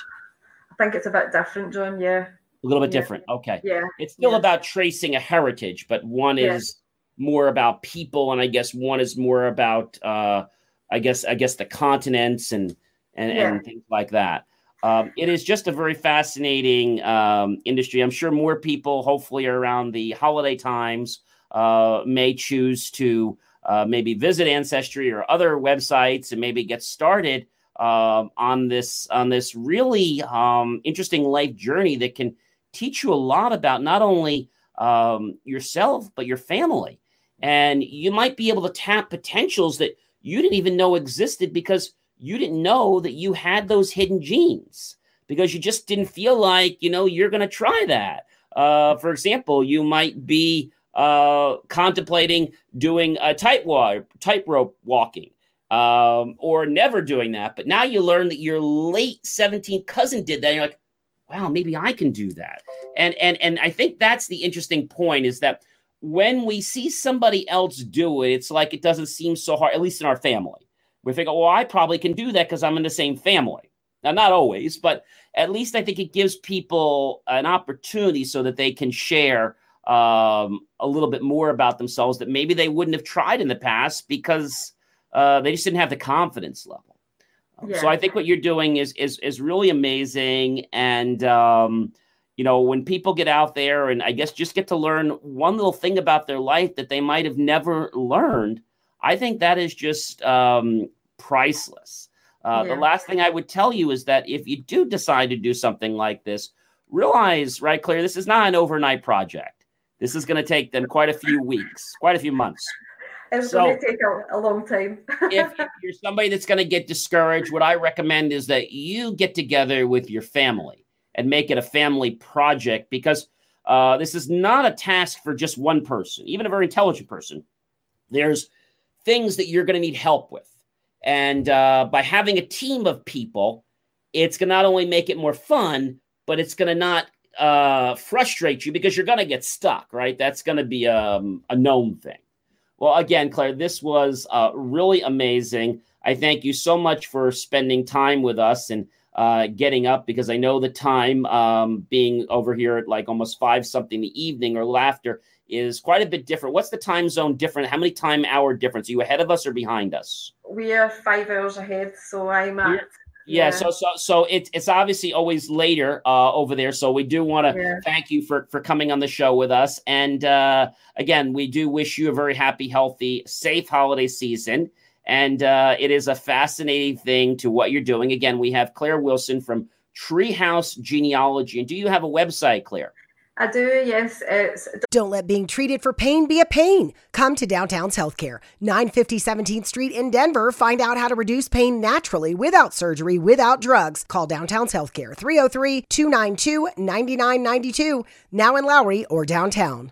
I think it's a bit different, John. Yeah. A little bit yeah. different. Okay. Yeah. It's still yeah. about tracing a heritage, but one is more about people, and I guess one is more about uh I guess I guess the continents and and, yeah. and things like that. Um, it is just a very fascinating um, industry. I'm sure more people, hopefully around the holiday times, uh, may choose to uh, maybe visit Ancestry or other websites and maybe get started uh, on this on this really um, interesting life journey that can teach you a lot about not only um, yourself but your family. And you might be able to tap potentials that you didn't even know existed because you didn't know that you had those hidden genes because you just didn't feel like you know you're going to try that. Uh, for example you might be uh, contemplating doing a tightrope tightrope walking um, or never doing that but now you learn that your late 17th cousin did that and you're like wow maybe i can do that. And and and i think that's the interesting point is that when we see somebody else do it, it's like it doesn't seem so hard, at least in our family. We think, well, I probably can do that because I'm in the same family. Now, not always, but at least I think it gives people an opportunity so that they can share um, a little bit more about themselves that maybe they wouldn't have tried in the past because uh, they just didn't have the confidence level. Yeah. So I think what you're doing is is is really amazing, and um, you know when people get out there and I guess just get to learn one little thing about their life that they might have never learned. I think that is just um, priceless. Uh, yeah. The last thing I would tell you is that if you do decide to do something like this, realize, right, Clare, this is not an overnight project. This is going to take them quite a few weeks, quite a few months. It's so, going to take a, a long time. if you're somebody that's going to get discouraged, what I recommend is that you get together with your family and make it a family project because uh, this is not a task for just one person, even a very intelligent person. There's things that you're going to need help with. And uh, by having a team of people, it's going to not only make it more fun, but it's going to not uh, frustrate you because you're going to get stuck, right? That's going to be um, a known thing. Well, again, Clare, this was uh, really amazing. I thank you so much for spending time with us and uh, getting up because I know the time um, being over here at like almost five something the evening or laughter is quite a bit different. What's the time zone different? How many time hour difference? Are you ahead of us or behind us? We are five hours ahead, so I'm at yeah, so so so it's it's obviously always later uh, over there. So we do want to yeah. thank you for for coming on the show with us. And uh, again, we do wish you a very happy, healthy, safe holiday season. And uh, it is a fascinating thing to what you're doing. Again, we have Clare Wilson from Treehouse Genealogy. And do you have a website, Clare? I do, yes. It's... Don't let being treated for pain be a pain. Come to Downtown's Healthcare, 950 17th Street in Denver. Find out how to reduce pain naturally without surgery, without drugs. Call Downtown's Healthcare, 303 292 9992, now in Lowry or downtown.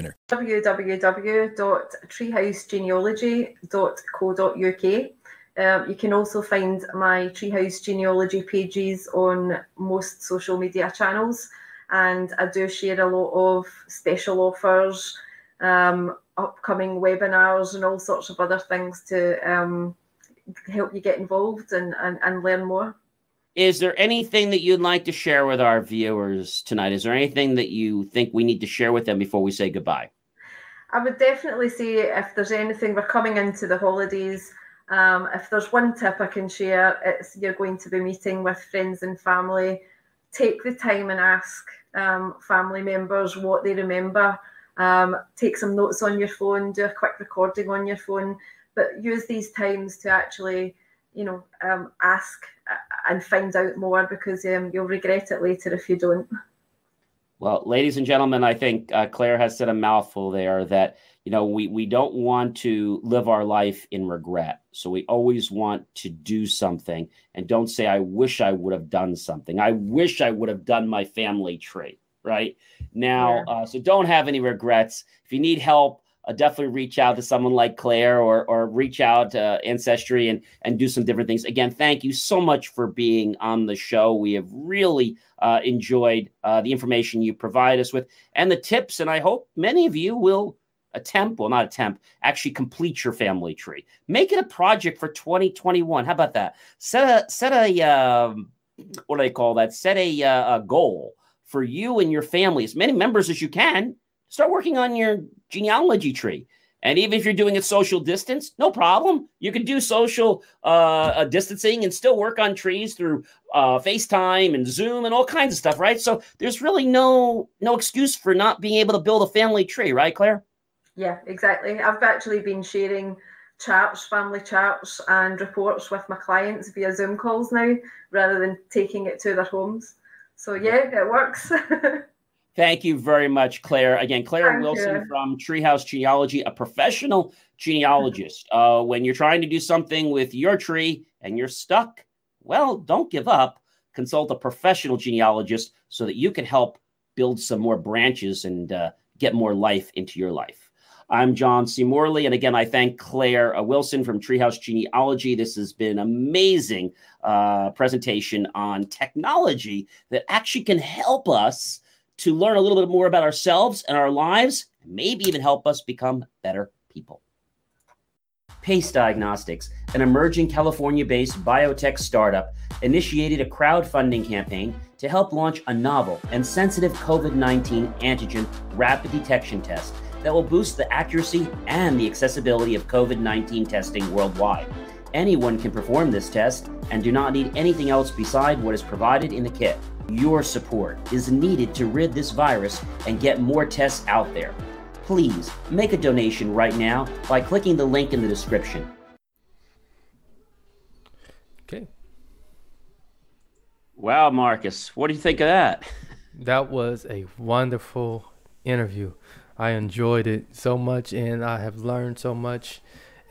winner. www.treehousegenealogy.co.uk. Um, you can also find my Treehouse Genealogy pages on most social media channels, and I do share a lot of special offers, um, upcoming webinars, and all sorts of other things to um, help you get involved and, and, and learn more. Is there anything that you'd like to share with our viewers tonight? Is there anything that you think we need to share with them before we say goodbye? I would definitely say if there's anything, we're coming into the holidays. Um, if there's one tip I can share, it's you're going to be meeting with friends and family. Take the time and ask um, family members what they remember. Um, take some notes on your phone, do a quick recording on your phone, but use these times to actually, you know, um, ask and find out more because um, you'll regret it later if you don't. Well, ladies and gentlemen, I think uh, Clare has said a mouthful there that you know we we don't want to live our life in regret. So we always want to do something and don't say I wish I would have done something. I wish I would have done my family tree, right? Now, yeah. uh, so don't have any regrets. If you need help, uh, definitely reach out to someone like Clare or or reach out to Ancestry and and do some different things. Again, thank you so much for being on the show. We have really uh, enjoyed uh, the information you provide us with and the tips, and I hope many of you will attempt, well, not attempt, actually complete your family tree. Make it a project for 2021. How about that? Set a set a um, what do they call that? Set a, uh, a goal for you and your family, as many members as you can Start working on your genealogy tree. And even if you're doing it social distance, no problem. You can do social uh, uh, distancing and still work on trees through uh, FaceTime and Zoom and all kinds of stuff, right? So there's really no no excuse for not being able to build a family tree, right, Clare? Yeah, exactly. I've actually been sharing charts, family charts, and reports with my clients via Zoom calls now, rather than taking it to their homes. So yeah, it works. Thank you very much, Clare. Again, Clare Thank Wilson you. from Treehouse Genealogy, a professional genealogist. Uh, when you're trying to do something with your tree and you're stuck, well, don't give up. Consult a professional genealogist so that you can help build some more branches and uh, get more life into your life. I'm John C. Morley. And again, I thank Clare uh, Wilson from Treehouse Genealogy. This has been an amazing uh, presentation on technology that actually can help us to learn a little bit more about ourselves and our lives, maybe even help us become better people. Pace Diagnostics, an emerging California based biotech startup, initiated a crowdfunding campaign to help launch a novel and sensitive COVID 19 antigen rapid detection test that will boost the accuracy and the accessibility of COVID 19 testing worldwide. Anyone can perform this test and do not need anything else beside what is provided in the kit. Your support is needed to rid this virus and get more tests out there please make a donation right now by clicking the link in the description. Okay. Wow, Marcus, what do you think of that? That was a wonderful interview. I enjoyed it so much and I have learned so much.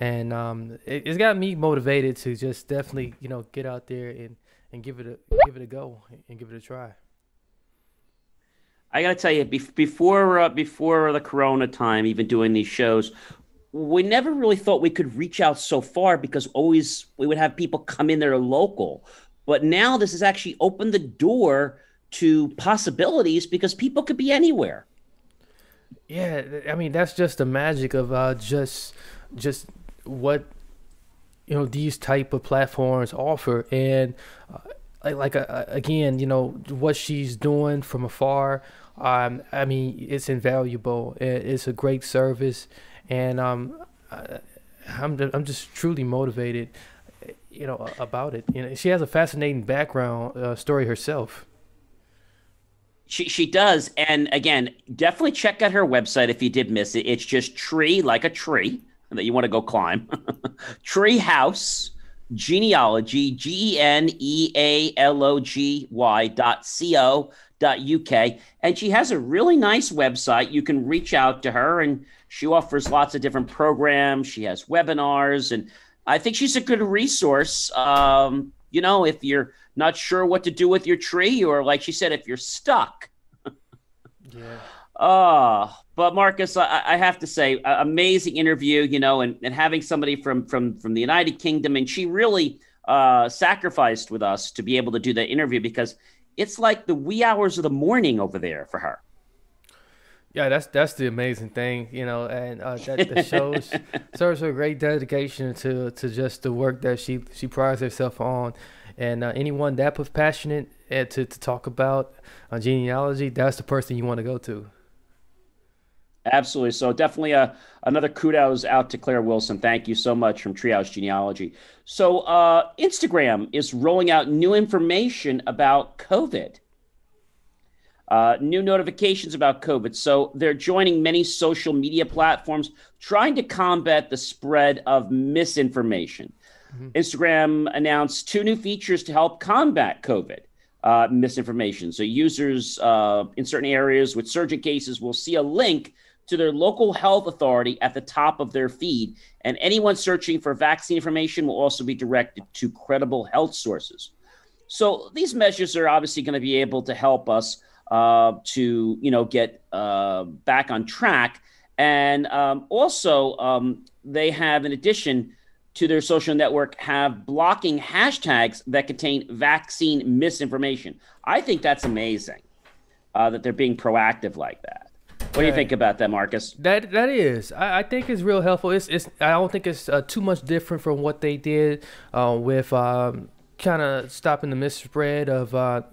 And um, it, has got me motivated to just definitely, you know, get out there and, and give it a give it a go and give it a try. I got to tell you, before uh, before the Corona time, even doing these shows, we never really thought we could reach out so far because always we would have people come in that are local. But now this has actually opened the door to possibilities because people could be anywhere. Yeah, I mean that's just the magic of uh, just just what you know these type of platforms offer, and uh, like, like uh, again, you know what she's doing from afar um, I mean, it's invaluable. It's a great service, and um, I'm I'm just truly motivated, you know, about it. You know, she has a fascinating background uh, story herself. She she does, and again, definitely check out her website if you did miss it. It's just tree like a tree that you want to go climb. tree house genealogy g e n e a l o g y dot c o dot uk and she has a really nice website. You can reach out to her and she offers lots of different programs. She has webinars and i think she's a good resource. Um, you know if you're not sure what to do with your tree or like she said if you're stuck. Yeah oh but marcus I, I, have to say amazing interview you know and, and having somebody from from from the united kingdom and she really uh, sacrificed with us to be able to do that interview because it's like the wee hours of the morning over there for her. Yeah, that's that's the amazing thing, you know, and uh, that, that shows serves her great dedication to to just the work that she she prides herself on, and uh, anyone that passionate uh, to to talk about uh, genealogy, that's the person you want to go to. Absolutely. So definitely a, uh, another kudos out to Clare Wilson. Thank you so much from Treehouse Genealogy. So uh, Instagram is rolling out new information about COVID. Uh, new notifications about COVID. So they're joining many social media platforms trying to combat the spread of misinformation. Mm-hmm. Instagram announced two new features to help combat COVID uh, misinformation. So users uh, in certain areas with surging cases will see a link to their local health authority at the top of their feed. And anyone searching for vaccine information will also be directed to credible health sources. So these measures are obviously going to be able to help us uh, to, you know, get uh, back on track. And um, also, um, they have, in addition to their social network, have blocking hashtags that contain vaccine misinformation. I think that's amazing uh, that they're being proactive like that. What do you think about that, Marcus? That that is, I, I think it's real helpful. It's, it's I don't think it's uh, too much different from what they did uh, with um, kind of stopping the misspread of uh,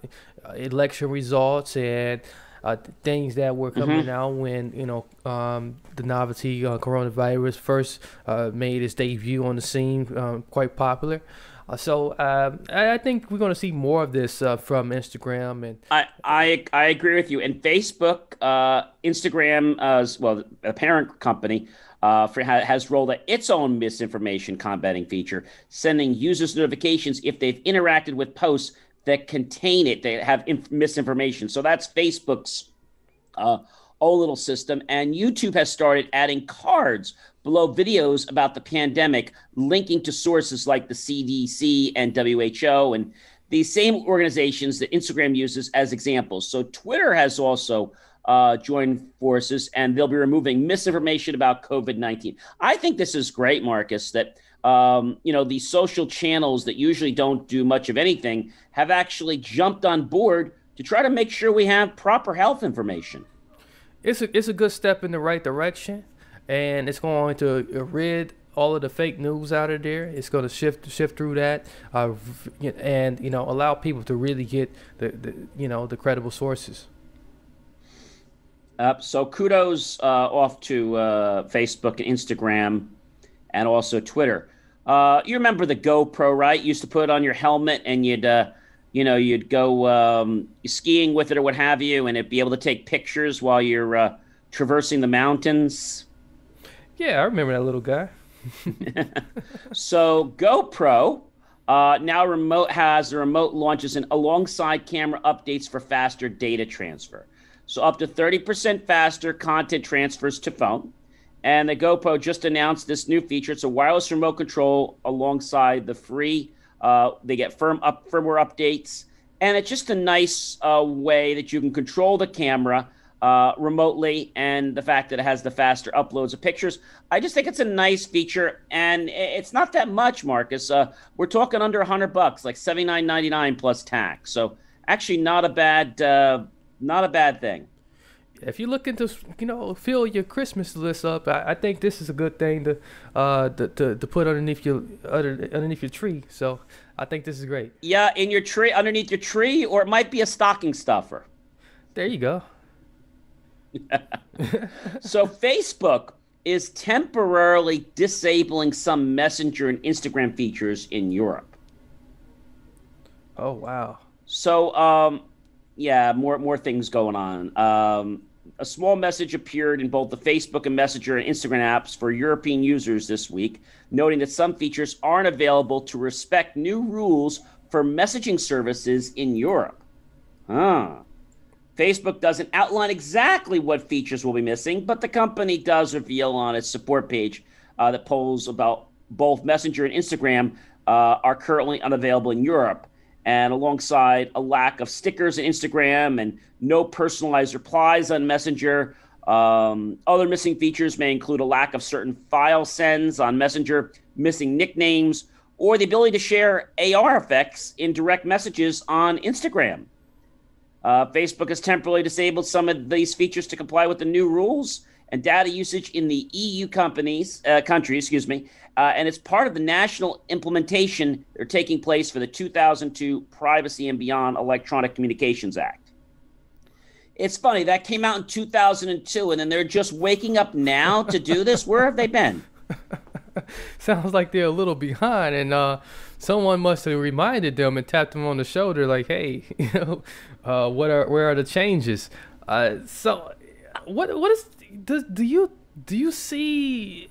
election results and uh, things that were coming mm-hmm. out when you know um, the novelty uh, coronavirus first uh, made its debut on the scene, um, quite popular. Uh, so um, I, I, think we're going to see more of this uh, from Instagram and I, I I agree with you. And Facebook, uh, Instagram, as well, a parent company. Uh, for, has rolled out its own misinformation combating feature, sending users notifications if they've interacted with posts that contain it, that have inf- misinformation. So that's Facebook's uh, own little system. And YouTube has started adding cards below videos about the pandemic, linking to sources like the CDC and WHO and these same organizations that Instagram uses as examples. So Twitter has also uh, join forces, and they'll be removing misinformation about COVID 19. I think this is great, Marcus, that. Um, you know, these social channels that usually don't do much of anything have actually jumped on board to try to make sure we have proper health information. It's a, it's a good step in the right direction, and it's going to rid all of the fake news out of there. It's going to shift shift through that, uh, and you know allow people to really get the, the you know the credible sources. Uh, so kudos uh, off to uh, Facebook and Instagram, and also Twitter. Uh, you remember the GoPro, right? You used to put it on your helmet, and you'd uh, you know you'd go um, skiing with it or what have you, and it'd be able to take pictures while you're traversing the mountains. Yeah, I remember that little guy. so GoPro uh, now remote has the remote launches and alongside camera updates for faster data transfer. So up to 30% faster content transfers to phone. And the GoPro just announced this new feature. It's a wireless remote control alongside the free. Uh, they get firm up firmware updates, and it's just a nice uh, way that you can control the camera uh, remotely and the fact that it has the faster uploads of pictures. I just think it's a nice feature, and it's not that much, Marcus. Uh, we're talking under 100 bucks, like 79.99 plus tax. So actually, not a bad, uh, not a bad thing. If you look into, you know, fill your Christmas list up, I, I think this is a good thing to, uh, to, to, to put underneath your under, underneath your tree. So I think this is great. Yeah, in your tree, underneath your tree, or it might be a stocking stuffer. There you go. so Facebook is temporarily disabling some Messenger and Instagram features in Europe. Oh wow! So, um, yeah, more more things going on. Um, a small message appeared in both the Facebook and Messenger and Instagram apps for European users this week, noting that some features aren't available to respect new rules for messaging services in Europe. Huh. Facebook doesn't outline exactly what features will be missing, but the company does reveal on its support page uh, that polls about both Messenger and Instagram uh, are currently unavailable in Europe. And alongside a lack of stickers in Instagram and no personalized replies on Messenger, um, other missing features may include a lack of certain file sends on Messenger, missing nicknames, or the ability to share AR effects in direct messages on Instagram. Uh, Facebook has temporarily disabled some of these features to comply with the new rules and data usage in the EU companies uh, country, excuse me, uh, and it's part of the national implementation that are taking place for the 2002 Privacy and Beyond Electronic Communications Act. It's funny that came out in 2002, and then they're just waking up now to do this. Where have they been? Sounds like they're a little behind, and uh, someone must have reminded them and tapped them on the shoulder, like, "Hey, you know, uh, what are where are the changes?" Uh, so, what what is do, do you do you see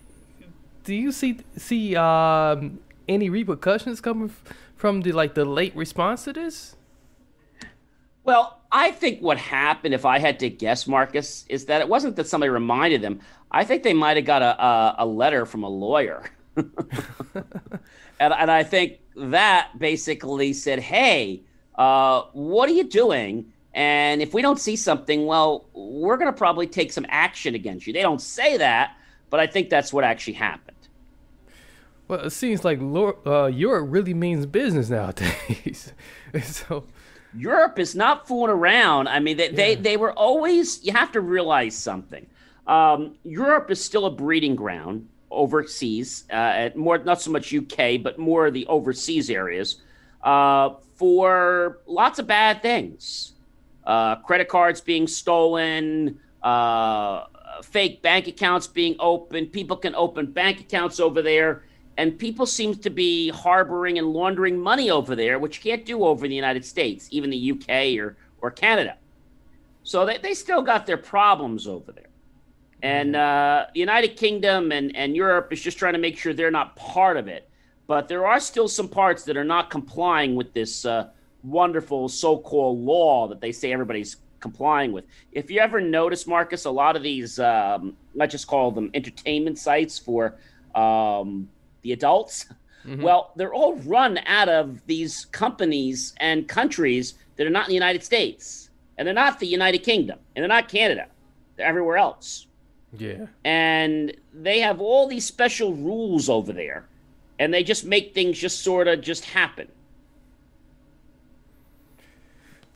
do you see see um, any repercussions coming from the like the late response to this? Well, I think what happened, if I had to guess, Marcus, is that it wasn't that somebody reminded them. I think they might have got a, a, a letter from a lawyer. and, and I think that basically said, hey, uh, what are you doing? And if we don't see something, well, we're going to probably take some action against you. They don't say that, but I think that's what actually happened. Well, it seems like uh, Europe really means business nowadays. so Europe is not fooling around. I mean, they, yeah. they, they were always, you have to realize something. Um, Europe is still a breeding ground overseas, uh, more not so much UK, but more the overseas areas uh, for lots of bad things. Uh, credit cards being stolen, uh, fake bank accounts being opened. People can open bank accounts over there, and people seem to be harboring and laundering money over there, which you can't do over in the United States, even the UK or or Canada. So they, they still got their problems over there. And uh, the United Kingdom and, and Europe is just trying to make sure they're not part of it. But there are still some parts that are not complying with this uh, wonderful so called law that they say everybody's complying with. If you ever notice, Marcus, a lot of these, um, let's just call them entertainment sites for um, the adults, mm-hmm. well, they're all run out of these companies and countries that are not in the United States. and they're not the United Kingdom, and they're not Canada. They're everywhere else. Yeah. And they have all these special rules over there, and they just make things just sort of just happen.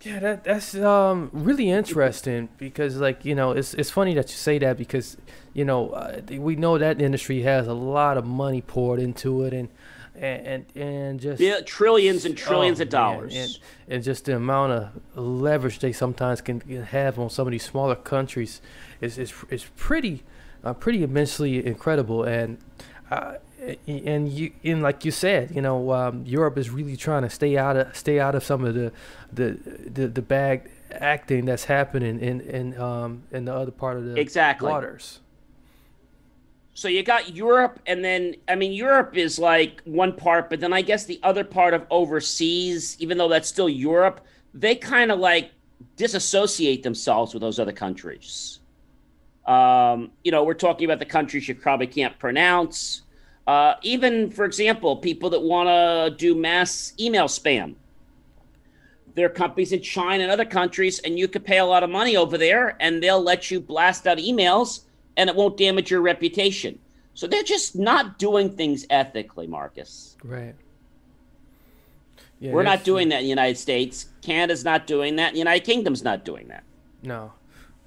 Yeah, that that's um really interesting because like you know it's it's funny that you say that because you know uh, we know that industry has a lot of money poured into it and and and just yeah, trillions and trillions oh, of dollars man, and, and just the amount of leverage they sometimes can, can have on some of these smaller countries is is is pretty uh, pretty immensely incredible and uh, and you and like you said, you know, um, Europe is really trying to stay out of stay out of some of the the the, the bad acting that's happening in in um in the other part of the exactly. waters. So you got Europe, and then I mean Europe is like one part, but then I guess the other part of overseas, even though that's still Europe, they kind of like disassociate themselves with those other countries. Um, you know, we're talking about the countries you probably can't pronounce. Uh, even, for example, people that want to do mass email spam. There are companies in China and other countries, and you could pay a lot of money over there, and they'll let you blast out emails, and it won't damage your reputation. So they're just not doing things ethically, Marcus. Right. Yeah, We're not doing that in the United States. Canada's not doing that. The United Kingdom's not doing that. No.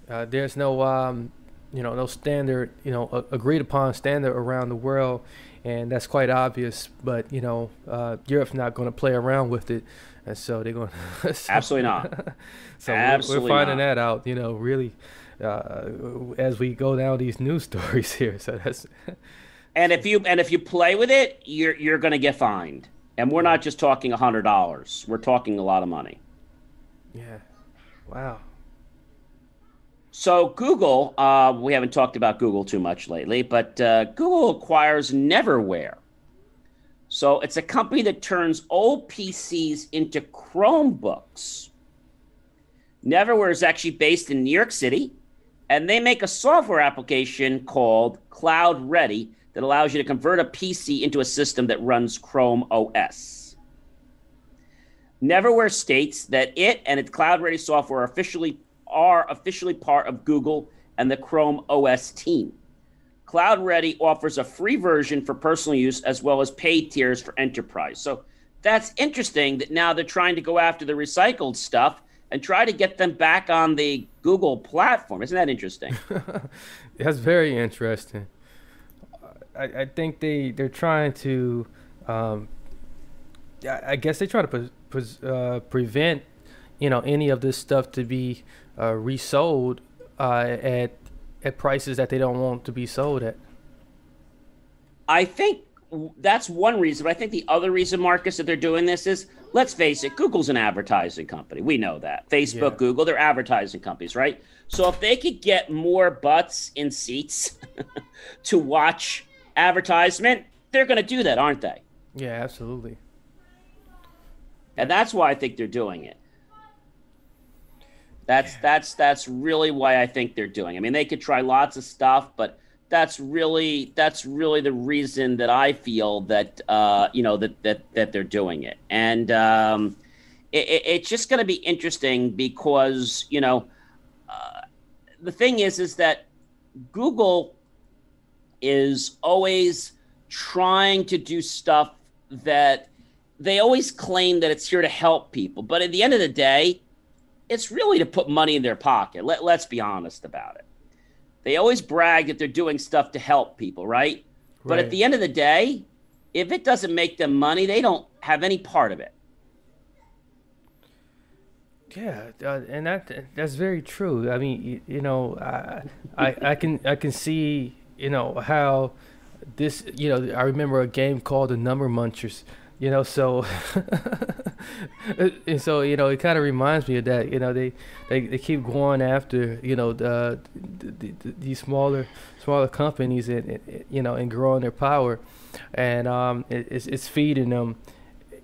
Uh, there's no, um, you know, no standard, you know, agreed upon standard around the world and that's quite obvious. But you know, uh, Europe's not going to play around with it, and so they're going. so, Absolutely not. so Absolutely we're, we're finding not. that out. You know, really, uh, as we go down these news stories here. So that's. and if you and if you play with it, you're you're going to get fined. And we're not just talking a hundred dollars. We're talking a lot of money. Yeah. Wow. So Google, uh, we haven't talked about Google too much lately, but uh, Google acquires Neverware. So it's a company that turns old PCs into Chromebooks. Neverware is actually based in New York City, and they make a software application called Cloud Ready that allows you to convert a PC into a system that runs Chrome OS. Neverware states that it and its Cloud Ready software are officially are officially part of Google and the Chrome OS team. Cloud Ready offers a free version for personal use as well as paid tiers for enterprise. So that's interesting that now they're trying to go after the recycled stuff and try to get them back on the Google platform. Isn't that interesting? that's very interesting. I, I, think they they're trying to, um, I guess they try to pre- pre- uh, prevent, you know, any of this stuff to be uh, resold uh, at at prices that they don't want to be sold at. I think that's one reason. But I think the other reason, Marcus, that they're doing this is let's face it, Google's an advertising company. We know that. Facebook, yeah. Google, they're advertising companies, right? So if they could get more butts in seats to watch advertisement, they're going to do that, aren't they? Yeah, absolutely. And that's why I think they're doing it. That's that's that's really why I think they're doing. I mean, they could try lots of stuff, but that's really that's really the reason that I feel that uh, you know that that that they're doing it, and um, it, it's just going to be interesting because you know uh, the thing is is that Google is always trying to do stuff that they always claim that it's here to help people, but at the end of the day it's really to put money in their pocket. Let, let's be honest about it. They always brag that they're doing stuff to help people, right? right? But at the end of the day, if it doesn't make them money, they don't have any part of it. Yeah, uh, and that that's very true. I mean, you, you know, I, I I can I can see you know how this you know I remember a game called the Number Munchers you know so and so you know it kind of reminds me of that you know they, they they keep going after you know the, the, the these smaller smaller companies and, and, you know and growing their power. And um it, it's, it's feeding them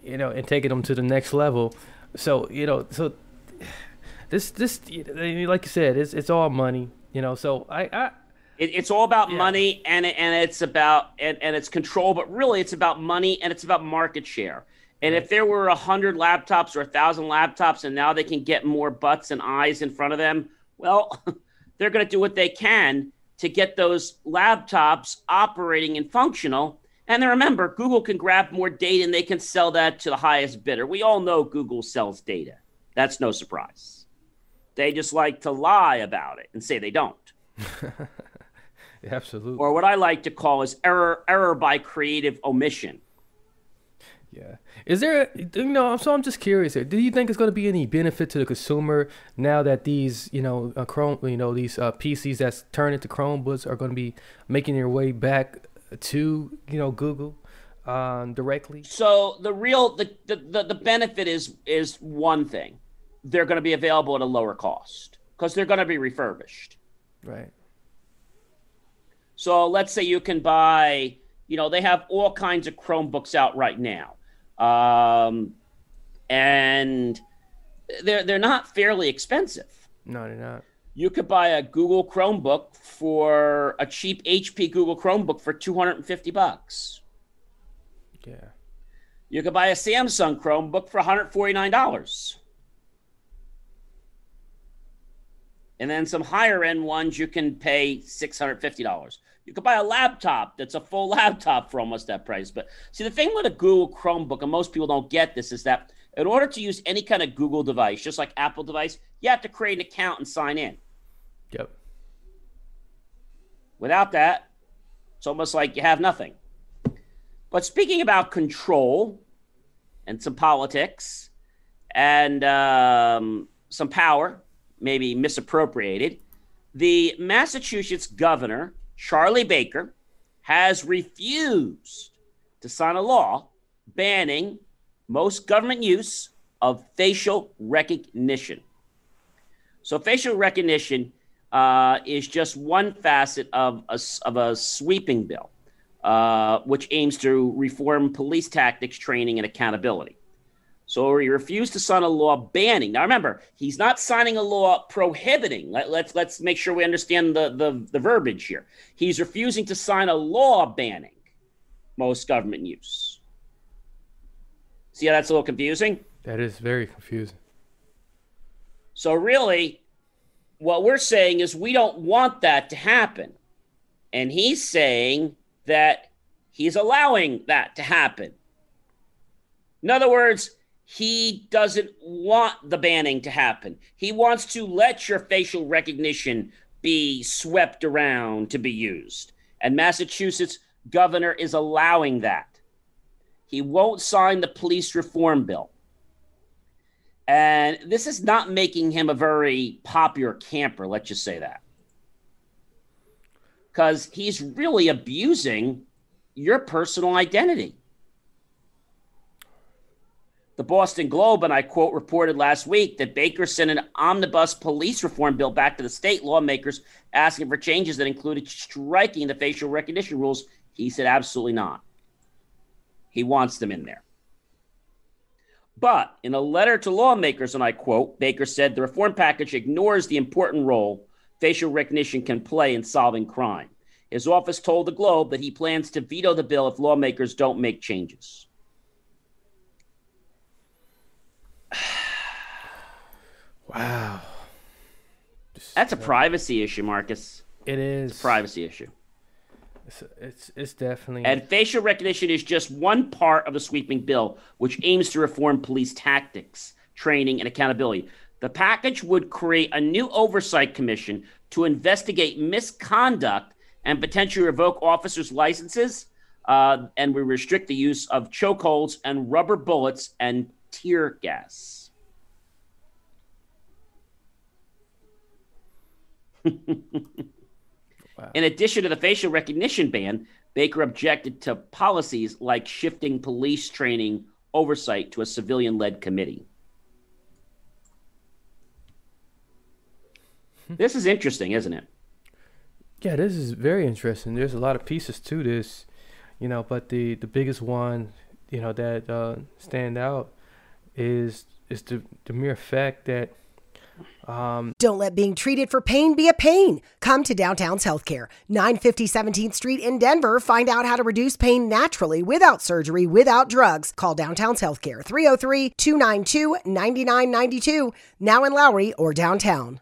you know and taking them to the next level. So you know so this this like you said it's it's all money you know so i i it, it's all about yeah. money and and it's about and, and it's control, but really it's about money and it's about market share. And if there were a hundred laptops or a thousand laptops, and now they can get more butts and eyes in front of them, well, they're going to do what they can to get those laptops operating and functional. And then remember, Google can grab more data and they can sell that to the highest bidder. We all know Google sells data. That's no surprise. They just like to lie about it and say they don't. Absolutely. Or what I like to call is error error by creative omission. Yeah. Is there, you know, so I'm just curious here. Do you think it's going to be any benefit to the consumer now that these, you know, uh, Chrome, you know, these uh, PCs that's turned into Chromebooks are going to be making their way back to, you know, Google um, directly? So the real, the, the, the, the benefit is, is one thing. They're going to be available at a lower cost because they're going to be refurbished. Right. So let's say you can buy, you know, they have all kinds of Chromebooks out right now. Um, and they're they're not fairly expensive. No, they're not. You could buy a Google Chromebook for a cheap HP Google Chromebook for 250 bucks. Yeah. You could buy a Samsung Chromebook for $149. And then some higher end ones you can pay $650. You could buy a laptop that's a full laptop for almost that price. But see, the thing with a Google Chromebook, and most people don't get this, is that in order to use any kind of Google device, just like Apple device, you have to create an account and sign in. Yep. Without that, it's almost like you have nothing. But speaking about control and some politics and um, some power, maybe misappropriated, the Massachusetts governor Charlie Baker has refused to sign a law banning most government use of facial recognition. So, facial recognition uh, is just one facet of a, of a sweeping bill, uh, which aims to reform police tactics, training, and accountability. So he refused to sign a law banning. Now remember, he's not signing a law prohibiting. Let, us let's, let's make sure we understand the, the, the verbiage here. He's refusing to sign a law banning most government use. See how that's a little confusing? That is very confusing. So really, what we're saying is we don't want that to happen. And he's saying that he's allowing that to happen. In other words, he doesn't want the banning to happen. He wants to let your facial recognition be swept around to be used. And Massachusetts governor is allowing that. He won't sign the police reform bill. And this is not making him a very popular camper, let's just say that. Because he's really abusing your personal identity. The Boston Globe, and I quote, reported last week that Baker sent an omnibus police reform bill back to the state lawmakers asking for changes that included striking the facial recognition rules. He said, absolutely not. He wants them in there. But in a letter to lawmakers, and I quote, Baker said the reform package ignores the important role facial recognition can play in solving crime. His office told the Globe that he plans to veto the bill if lawmakers don't make changes. Wow. That's a privacy issue, Marcus. It is. It's a privacy issue. It's, it's, it's definitely. And facial recognition is just one part of the sweeping bill, which aims to reform police tactics, training, and accountability. The package would create a new oversight commission to investigate misconduct and potentially revoke officers' licenses. Uh, and we restrict the use of chokeholds and rubber bullets and tear gas. wow. In addition to the facial recognition ban, Baker objected to policies like shifting police training oversight to a civilian led committee. this is interesting, isn't it? Yeah, this is very interesting. There's a lot of pieces to this, you know, but the, the biggest one, you know, that uh, stand out is is the, the mere fact that Um, Don't let being treated for pain be a pain. Come to Downtown's Healthcare, 950 17th Street in Denver. Find out how to reduce pain naturally without surgery, without drugs. Call Downtown's Healthcare, 303 292 9992, now in Lowry or downtown.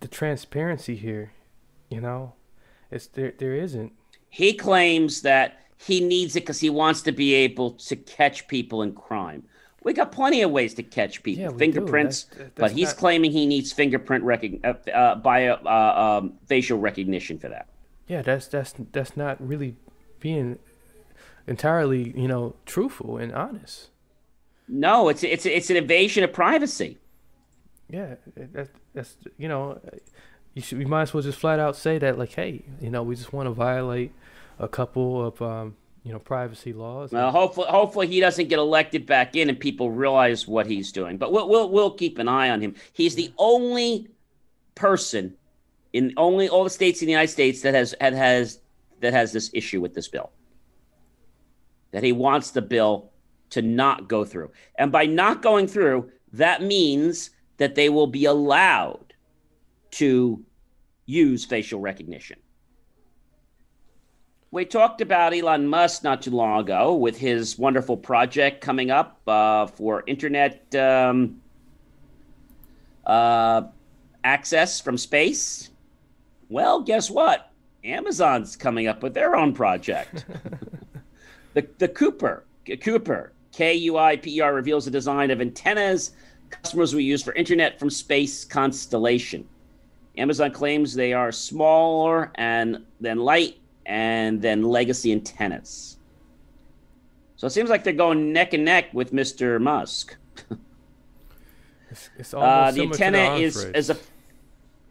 the transparency here. You know, it's there. There isn't. He claims that he needs it because he wants to be able to catch people in crime. We got plenty of ways to catch people, yeah, fingerprints, that's, that's but he's not... claiming he needs fingerprint recognition, uh, uh, bio, uh, um, facial recognition for that. Yeah, that's that's that's not really being entirely, you know, truthful and honest. No, it's it's it's an invasion of privacy. Yeah, that's that's you know, you should we might as well just flat out say that like, hey, you know, we just want to violate a couple of um, you know privacy laws. Well, hopefully, hopefully he doesn't get elected back in and people realize what he's doing. But we'll we'll we'll keep an eye on him. He's the only person in only all the states in the United States that has that has that has this issue with this bill. That he wants the bill to not go through, and by not going through, that means that they will be allowed to use facial recognition. We talked about Elon Musk not too long ago with his wonderful project coming up uh, for internet um, uh, access from space. Well, guess what? Amazon's coming up with their own project. the, the Kuiper, Kuiper, K U I P E R, reveals the design of antennas customers we use for internet from space constellation. Amazon claims they are smaller and than light and then legacy antennas. So it seems like they're going neck and neck with Mr. Musk. it's, it's uh, the antenna is, is a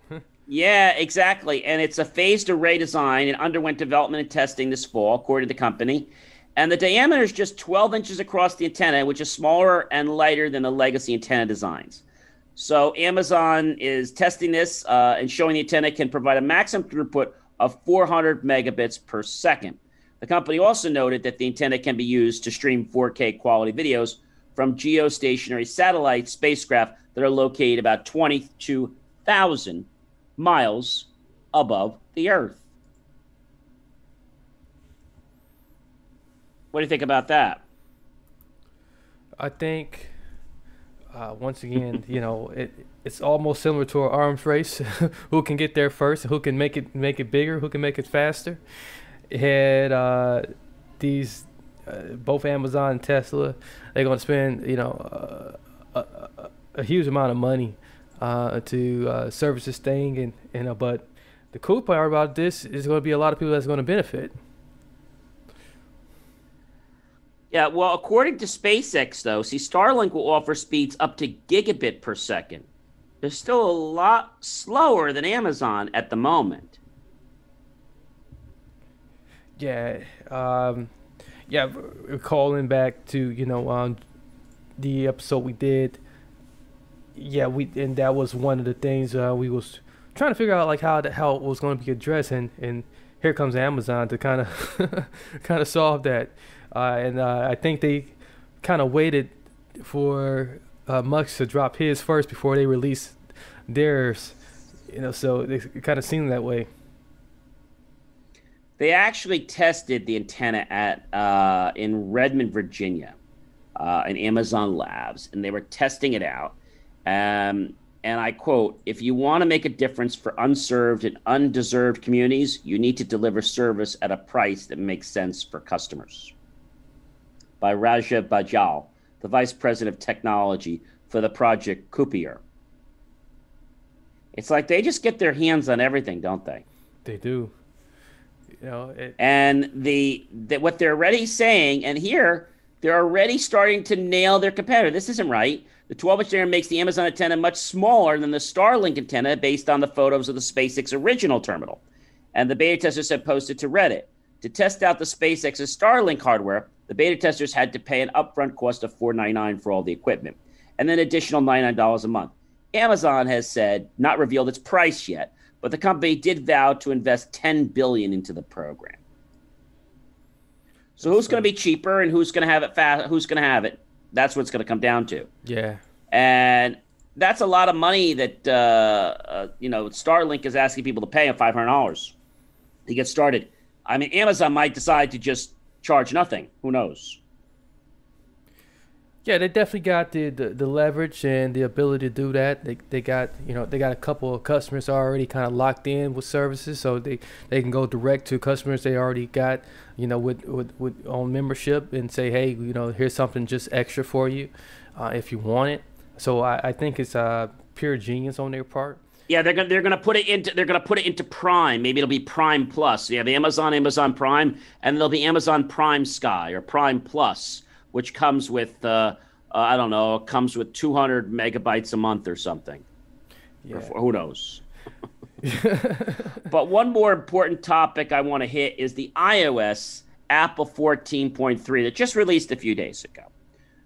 yeah, exactly, and it's a phased array design and underwent development and testing this fall, according to the company. And the diameter is just 12 inches across the antenna, which is smaller and lighter than the legacy antenna designs. So Amazon is testing this uh, and showing the antenna can provide a maximum throughput of 400 megabits per second. The company also noted that the antenna can be used to stream 4K quality videos from geostationary satellite spacecraft that are located about 22,000 miles above the Earth. What do you think about that? I think uh, once again, you know, it it's almost similar to an arms race. who can get there first? Who can make it make it bigger? Who can make it faster? It had uh, these uh, both Amazon and Tesla. They're going to spend you know uh, a, a, huge amount of money uh, to uh, service this thing, and know, but the cool part about this is going to be a lot of people that's going to benefit. Yeah, well, according to SpaceX, though, see, Starlink will offer speeds up to gigabit per second. They're still a lot slower than Amazon at the moment. Yeah, um, yeah. Calling back to you know um, the episode we did. Yeah, we and that was one of the things uh, we was trying to figure out like how the, how it was going to be addressed, and and here comes Amazon to kind of kind of solve that. Uh, and uh, I think they kind of waited for uh, Musk to drop his first before they released theirs. You know, so it kind of seemed that way. They actually tested the antenna at uh, in Redmond, Virginia, uh, in Amazon Labs, and they were testing it out. Um, and I quote, if you want to make a difference for unserved and undeserved communities, you need to deliver service at a price that makes sense for customers by Rajeev Badyal, the Vice President of Technology for the project Kuiper. It's like they just get their hands on everything, don't they? They do. You know, it... and the, the what they're already saying, and here they're already starting to nail their competitor. This isn't right. The 12 inch antenna makes the Amazon antenna much smaller than the Starlink antenna based on the photos of the SpaceX original terminal. And the beta testers have posted to Reddit. To test out the SpaceX's Starlink hardware, the beta testers had to pay an upfront cost of $4.99 for all the equipment and then additional $99 a month. Amazon has said, not revealed its price yet, but the company did vow to invest 10 billion into the program. So who's going to be cheaper and who's going to have it fast? Who's going to have it? That's what it's going to come down to. Yeah. And that's a lot of money that uh, uh, you know Starlink is asking people to pay five hundred dollars to get started. I mean, Amazon might decide to just charge nothing. Who knows? Yeah, they definitely got the, the, the, leverage and the ability to do that. They, they got you know they got a couple of customers already kind of locked in with services, so they, they can go direct to customers they already got you know with with, with on membership and say hey you know here's something just extra for you uh, if you want it. So I, I think it's uh, pure genius on their part. Yeah, they're gonna they're gonna put it into they're gonna put it into Prime. Maybe it'll be Prime Plus. You have Amazon, Amazon Prime, and there'll be Amazon Prime Sky or Prime Plus, which comes with uh, uh, I don't know, comes with 200 megabytes a month or something. Yeah. Or, who knows? but one more important topic I want to hit is the iOS Apple 14.3 that just released a few days ago.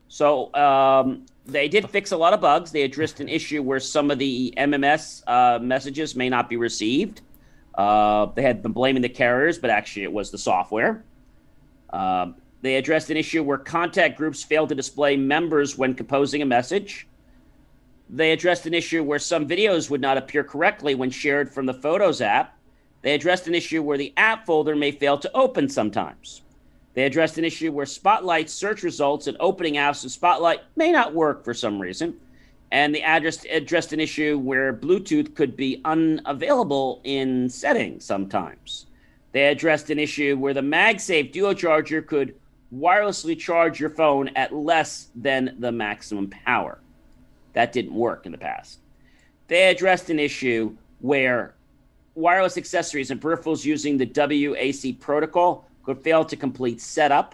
So um, they did fix a lot of bugs. They addressed an issue where some of the MMS uh, messages may not be received. Uh, they had been blaming the carriers, but actually it was the software. Um, they addressed an issue where contact groups failed to display members when composing a message. They addressed an issue where some videos would not appear correctly when shared from the Photos app. They addressed an issue where the app folder may fail to open sometimes. They addressed an issue where Spotlight search results and opening apps in Spotlight may not work for some reason. And they addressed, addressed an issue where Bluetooth could be unavailable in settings sometimes. They addressed an issue where the MagSafe Duo charger could wirelessly charge your phone at less than the maximum power. That didn't work in the past. They addressed an issue where wireless accessories and peripherals using the WAC protocol could fail to complete setup.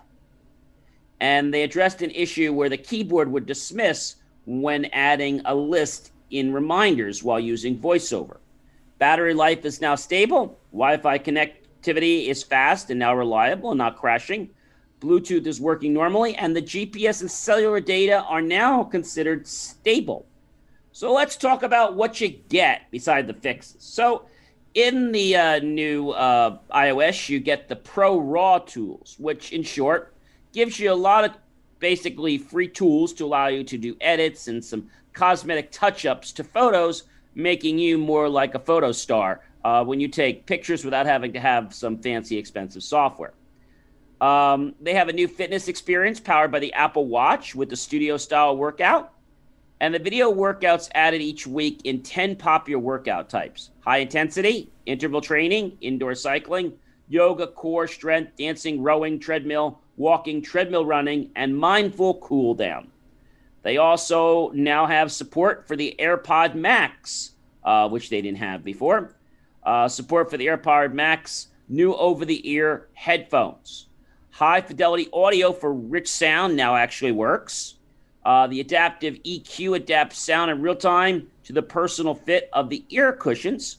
And they addressed an issue where the keyboard would dismiss when adding a list in reminders while using VoiceOver. Battery life is now stable. Wi Fi connectivity is fast and now reliable and not crashing. Bluetooth is working normally, and the GPS and cellular data are now considered stable. So let's talk about what you get beside the fixes. So in the uh, new uh, iOS, you get the Pro Raw tools, which in short gives you a lot of basically free tools to allow you to do edits and some cosmetic touch ups to photos, making you more like a photo star uh, when you take pictures without having to have some fancy, expensive software. Um, they have a new fitness experience powered by the Apple Watch with the studio style workout. And the video workouts added each week in 10 popular workout types high intensity, interval training, indoor cycling, yoga, core, strength, dancing, rowing, treadmill, walking, treadmill running, and mindful cool down. They also now have support for the AirPod Max, uh, which they didn't have before. Uh, support for the AirPod Max, new over the ear headphones. High fidelity audio for rich sound now actually works. Uh, the adaptive EQ adapts sound in real time to the personal fit of the ear cushions.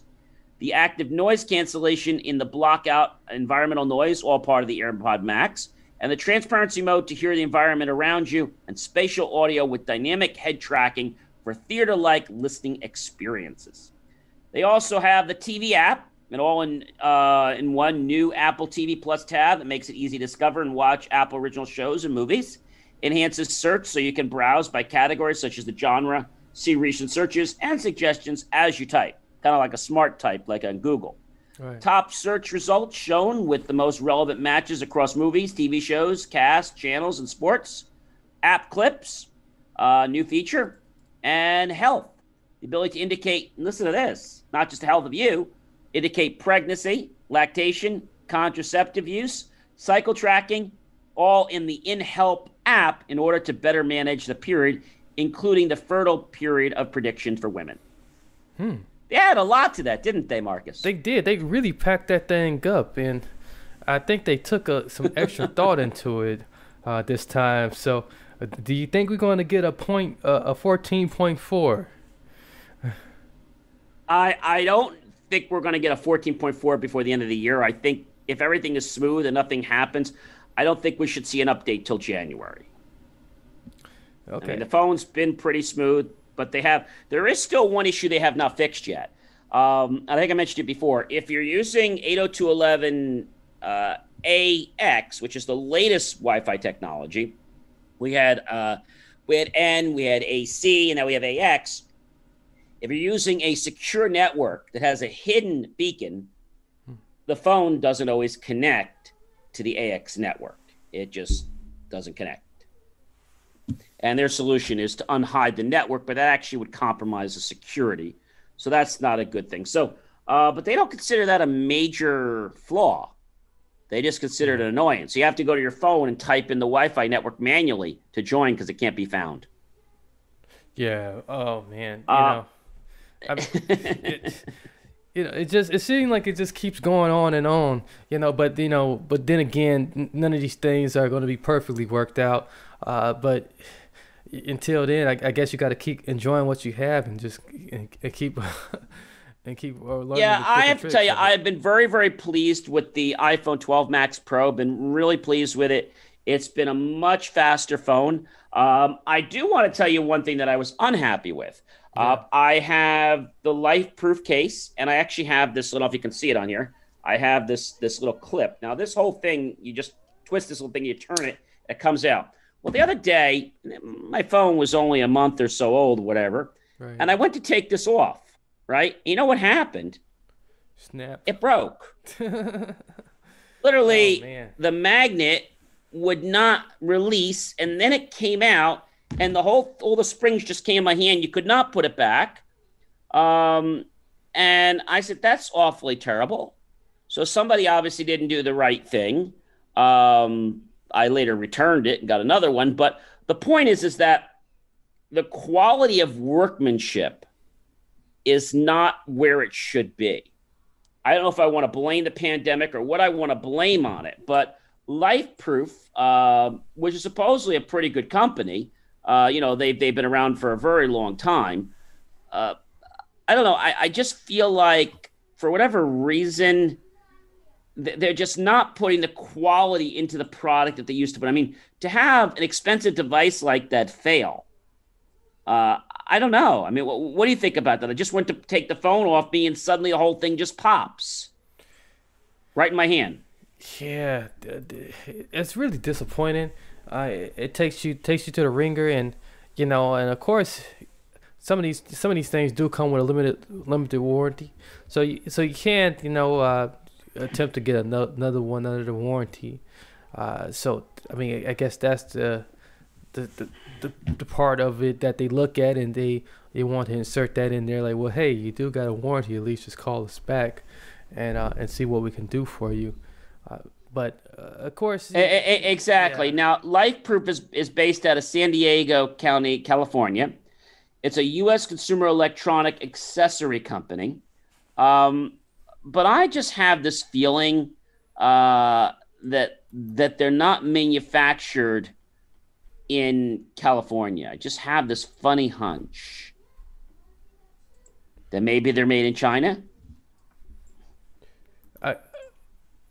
The active noise cancellation in the block out environmental noise, all part of the AirPod Max. And the transparency mode to hear the environment around you, and spatial audio with dynamic head tracking for theater like listening experiences. They also have the TV app, and all in uh, in one new Apple TV Plus tab that makes it easy to discover and watch Apple original shows and movies enhances search so you can browse by categories such as the genre, see recent searches and suggestions as you type, kind of like a smart type like on Google. Right. Top search results shown with the most relevant matches across movies, TV shows, cast, channels, and sports. App clips, uh, new feature, and health. The ability to indicate, listen to this, not just the health of you, indicate pregnancy, lactation, contraceptive use, cycle tracking, all in the InHelp app in order to better manage the period, including the fertile period of prediction for women. Hmm. They had a lot to that, didn't they, Marcus? They did. They really packed that thing up, and I think they took a, some extra thought into it. uh, this time. So, uh, do you think we're going to get a point, uh, a fourteen point four? I I don't think we're going to get a fourteen point four before the end of the year. I think if everything is smooth and nothing happens, I don't think we should see an update till January. Okay. I mean, the phone's been pretty smooth, but they have there is still one issue they have not fixed yet. Um, I think I mentioned it before. If you're using 802.11 uh, AX, which is the latest Wi-Fi technology, we had uh, we had N, we had AC, and now we have AX. If you're using a secure network that has a hidden beacon, the phone doesn't always connect to the AX network. It just doesn't connect. And their solution is to unhide the network, but that actually would compromise the security. So that's not a good thing. So, uh, but they don't consider that a major flaw. They just consider it an annoyance. So you have to go to your phone and type in the Wi-Fi network manually to join because it can't be found. Yeah. Oh man. You uh, know, I mean, it, you know, it just it seems like it just keeps going on and on. You know, but you know, but then again, none of these things are going to be perfectly worked out. Uh, but until then, I, I guess you got to keep enjoying what you have and just and, and keep and keep uh, learning. Yeah, I have to tell you, I've been very, very pleased with the iPhone 12 Max Pro. Been really pleased with it. It's been a much faster phone. Um, I do want to tell you one thing that I was unhappy with. Yeah. Uh, I have the LifeProof case, and I actually have this. I don't know if you can see it on here. I have this this little clip. Now, this whole thing, you just twist this little thing, you turn it, it comes out. Well, the other day, my phone was only a month or so old, whatever, right. and I went to take this off right? You know what happened? Snap. It broke. Literally, oh, the magnet would not release, and then it came out, and the whole all the springs just came in my hand. You could not put it back. Um, and I said, "That's awfully terrible." So somebody obviously didn't do the right thing. Um, I later returned it and got another one. But the point is, is that the quality of workmanship is not where it should be. I don't know if I want to blame the pandemic or what I want to blame on it, but LifeProof, uh, which is supposedly a pretty good company, uh, you know, they've, they've been around for a very long time. Uh, I don't know. I, I just feel like for whatever reason, they're just not putting the quality into the product that they used to put. I mean, to have an expensive device like that fail, uh, I don't know. I mean, what, what, do you think about that? I just went to take the phone off me, and suddenly the whole thing just pops right in my hand. Yeah, it's really disappointing. Uh, it takes you takes you to the ringer, and you know, and of course, some of these some of these things do come with a limited limited warranty. So you, so you can't you know uh, attempt to get another, another one under the warranty. Uh, so I mean, I guess that's the the, the the, the part of it that they look at and they they want to insert that in there like well hey you do got a warranty at least just call us back and uh, and see what we can do for you uh, but uh, of course exactly yeah. now lifeproof is, is based out of san diego county california it's a u.s consumer electronic accessory company um, but i just have this feeling uh, that that they're not manufactured in California. I just have this funny hunch that maybe they're made in China. I,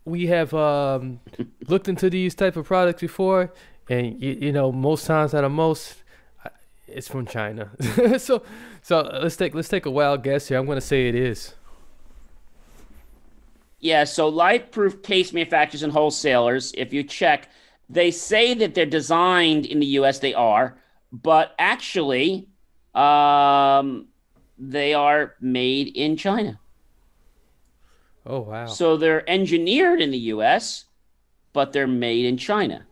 we have um, looked into these type of products before, and you, you know most times out of most, it's from China. so, so let's take let's take a wild guess here. I'm going to say it is. Yeah, so LifeProof case manufacturers and wholesalers, if you check, they say that they're designed in the U.S. They are, but actually, um, they are made in China. Oh wow! So they're engineered in the U.S., but they're made in China.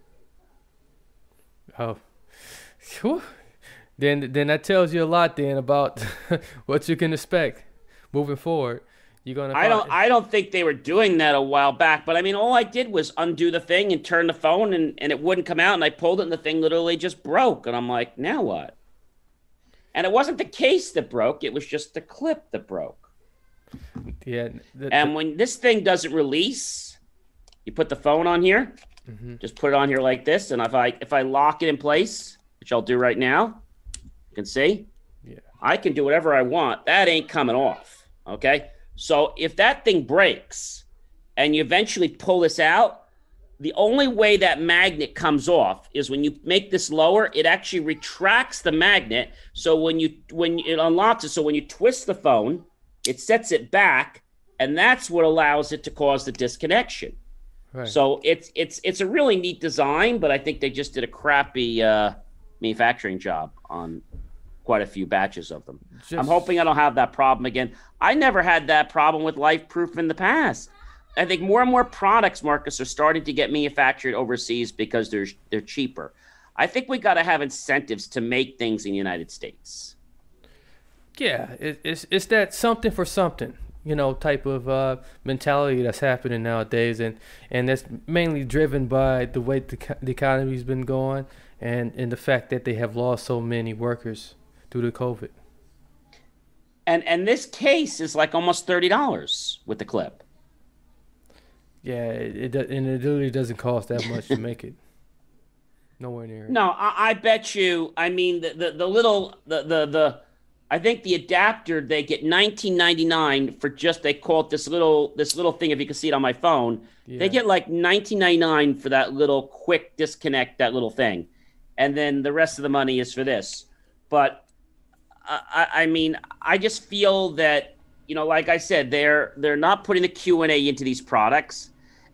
Oh, Whew. then then that tells you a lot then about what you can expect moving forward. You're gonna? I don't. I don't think they were doing that a while back. But I mean, all I did was undo the thing and turn the phone, and and it wouldn't come out. And I pulled it, and the thing literally just broke. And I'm like, now what? And it wasn't the case that broke; it was just the clip that broke. Yeah. The, and when this thing doesn't release, You put the phone on here, mm-hmm. just put it on here like this, and if I if I lock it in place, which I'll do right now, you can see, yeah, I can do whatever I want. That ain't coming off. Okay, so if that thing breaks, and you eventually pull this out, the only way that magnet comes off is when you make this lower it actually retracts the magnet so when you when it unlocks it so when you twist the phone it sets it back and that's what allows it to cause the disconnection right. so it's it's it's a really neat design but i think they just did a crappy uh, manufacturing job on quite a few batches of them just... i'm hoping i don't have that problem again i never had that problem with LifeProof in the past I think more and more products, Marcus, are starting to get manufactured overseas because they're they're cheaper. I think we got to have incentives to make things in the United States. Yeah, it, it's it's that something for something, you know, type of uh, mentality that's happening nowadays, and and that's mainly driven by the way the, the economy's been going, and and the fact that they have lost so many workers due to COVID. And and this case is like almost thirty dollars with the clip. Yeah, it, it and it literally doesn't cost that much to make it. Nowhere near. No, I, I, bet you. I mean, the, the the little the the the. I think the adapter they get 19.99 for just they call it this little this little thing if you can see it on my phone. Yeah. They get like 19.99 for that little quick disconnect that little thing. And then the rest of the money is for this. But I, I mean, I just feel that you know, like I said, they're they're not putting the Q and A into these products.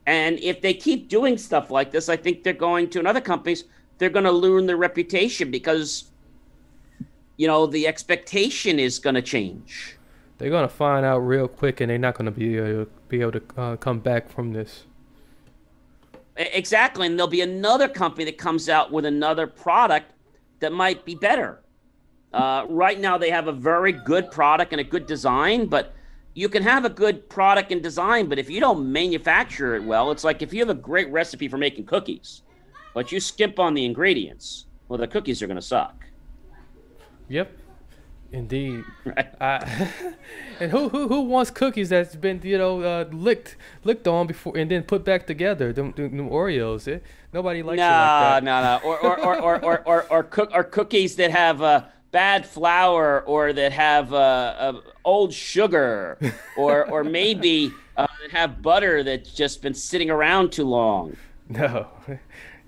And if they keep doing stuff like this, I think they're going to, in other companies, they're going to ruin their reputation because, you know, the expectation is going to change. They're going to find out real quick, and they're not going to be able to, be able to uh, come back from this. Exactly, and there'll be another company that comes out with another product that might be better. Uh, right now, they have a very good product and a good design, but you can have a good product and design, but if you don't manufacture it well, it's like if you have a great recipe for making cookies, but you skimp on the ingredients, well, the cookies are going to suck. Yep, indeed. Right. Uh, and who who who wants cookies that's been you know uh, licked licked on before and then put back together? Them, them, Oreos. Eh? Nobody likes no, like No, no, Or or or or or or, or, cook or cookies that have. Uh, bad flour or that have uh, uh, old sugar or or maybe uh, that have butter that's just been sitting around too long. No.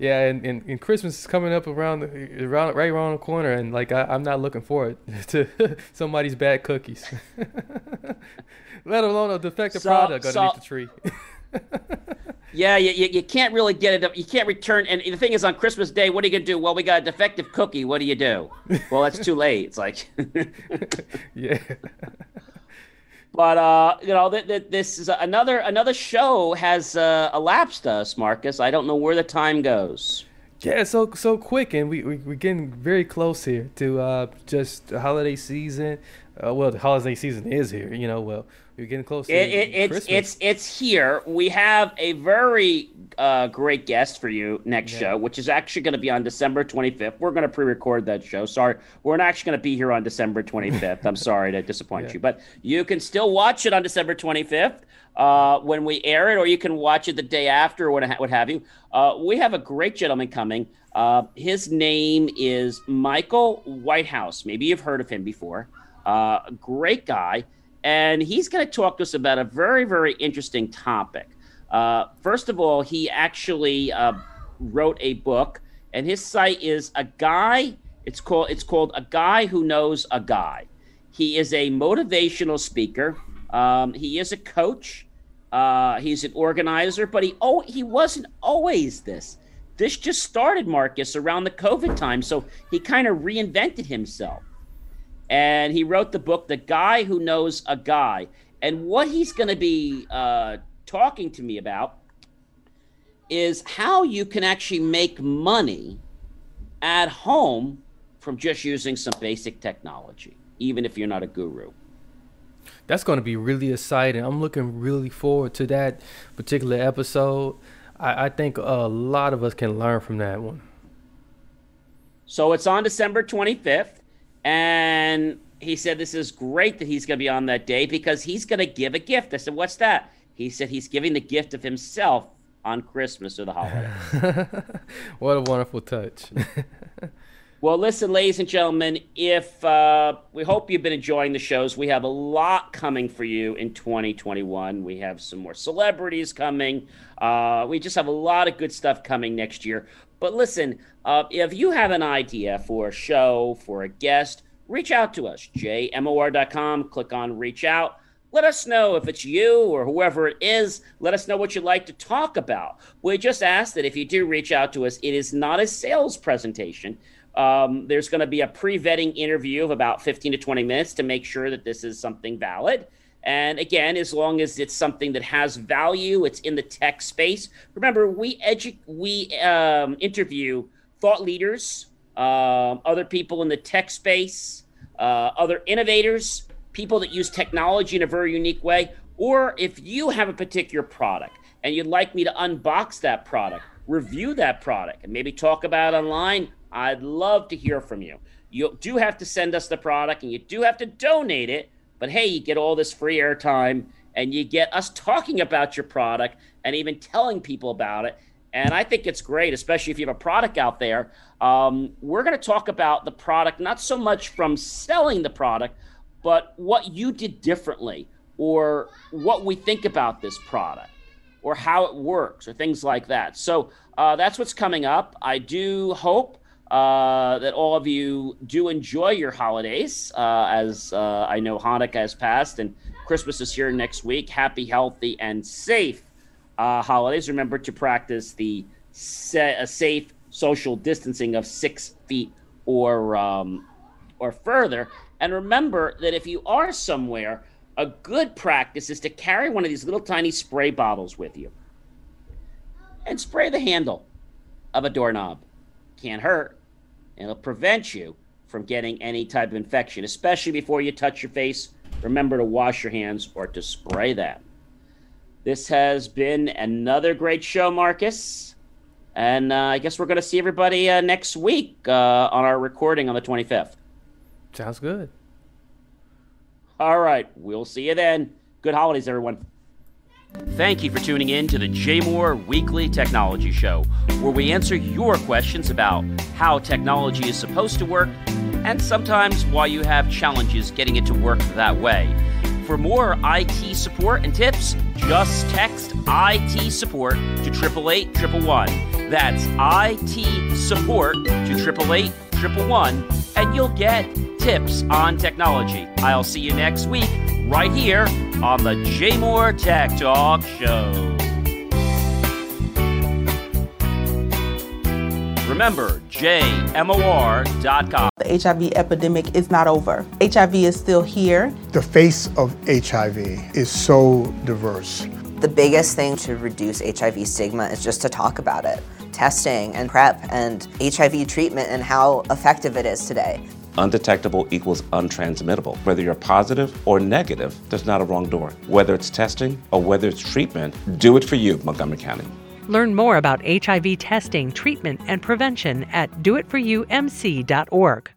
Yeah, and, and, and Christmas is coming up around the, around right around the corner, and like I, am not looking forward to somebody's bad cookies, let alone a defective so, product underneath so, the tree. Yeah, you, you, you, can't really get it. Up you can't return. And the thing is, on Christmas Day, what are you gonna do? Well, we got a defective cookie. What do you do? Well, that's too late. It's like, yeah. But uh, you know, th- th- this is another another show has uh, elapsed us, Marcus. I don't know where the time goes. Yeah, so so quick, and we, we we're getting very close here to uh, just holiday season. Uh, well, the holiday season is here. You know, well, you're getting close. It, it, it's it's it's here. We have a very uh, great guest for you next yeah. show, which is actually going to be on December 25th. We're going to pre-record that show. Sorry, we're not actually going to be here on December 25th. I'm sorry to disappoint yeah. you, but you can still watch it on December 25th uh, when we air it, or you can watch it the day after, or what, what have you. Uh, we have a great gentleman coming. Uh, his name is Michael Whitehouse. Maybe you've heard of him before. Uh, great guy and he's going to talk to us about a very, very interesting topic. Uh, first of all, he actually uh, wrote a book, and his site is a guy. It's called it's called a guy who knows a guy. He is a motivational speaker. Um, he is a coach. Uh, he's an organizer, but he oh he wasn't always this. This just started Marcus around the COVID time, so he kind of reinvented himself and he wrote the book "The Guy Who Knows a Guy." And what he's going to be uh, talking to me about is how you can actually make money at home from just using some basic technology, even if you're not a guru. That's going to be really exciting. I'm looking really forward to that particular episode. I, I think a lot of us can learn from that one. So it's on December 25th. And he said, This is great that he's going to be on that day because he's going to give a gift. I said, What's that? He said, He's giving the gift of himself on Christmas or the holidays. what a wonderful touch. well, listen, ladies and gentlemen, if uh, we hope you've been enjoying the shows, we have a lot coming for you in 2021. We have some more celebrities coming. Uh, we just have a lot of good stuff coming next year. But listen, uh, if you have an idea for a show, for a guest, reach out to us, jmor.com, click on reach out let us know if it's you or whoever it is. Let us know what you'd like to talk about. We just ask that if you do reach out to us, it is not a sales presentation. Um, there's going to be a pre vetting interview of about 15 to 20 minutes to make sure that this is something valid. And again, as long as it's something that has value, it's in the tech space. Remember, we edu- we um, interview thought leaders, uh, other people in the tech space, uh, other innovators, people that use technology in a very unique way, or if you have a particular product and you'd like me to unbox that product, review that product, and maybe talk about online, I'd love to hear from you. You do have to send us the product and you do have to donate it, but hey, you get all this free airtime and you get us talking about your product and even telling people about it. And I think it's great, especially if you have a product out there. Um, we're going to talk about the product, not so much from selling the product, but what you did differently or what we think about this product or how it works or things like that. So uh, that's what's coming up. I do hope uh, that all of you do enjoy your holidays uh, as uh, I know Hanukkah has passed and Christmas is here next week. Happy, healthy, and safe uh, holidays. Remember to practice the sa- safe social distancing of six feet or um, or further. And remember that if you are somewhere, a good practice is to carry one of these little tiny spray bottles with you and spray the handle of a doorknob. Can't hurt. It'll prevent you from getting any type of infection, especially before you touch your face. Remember to wash your hands or to spray that. This has been another great show, Marcus. And uh, I guess we're going to see everybody uh, next week uh, on our recording on the 25th. Sounds good. All right. We'll see you then. Good holidays, everyone. Thank you for tuning in to the JMOR Weekly Technology Show, where we answer your questions about how technology is supposed to work and sometimes why you have challenges getting it to work that way. For more IT support and tips, just text IT support to 888 That's IT support to 888 and you'll get tips on technology. I'll see you next week right here on the JMOR Tech Talk Show. Remember, jmor.com. The HIV epidemic is not over. HIV is still here. The face of HIV is so diverse. The biggest thing to reduce HIV stigma is just to talk about it. Testing and PrEP and HIV treatment and how effective it is today. Undetectable equals untransmittable. Whether you're positive or negative, there's not a wrong door. Whether it's testing or whether it's treatment, do it for you, Montgomery County. Learn more about HIV testing, treatment, and prevention at doitforyoumc.org.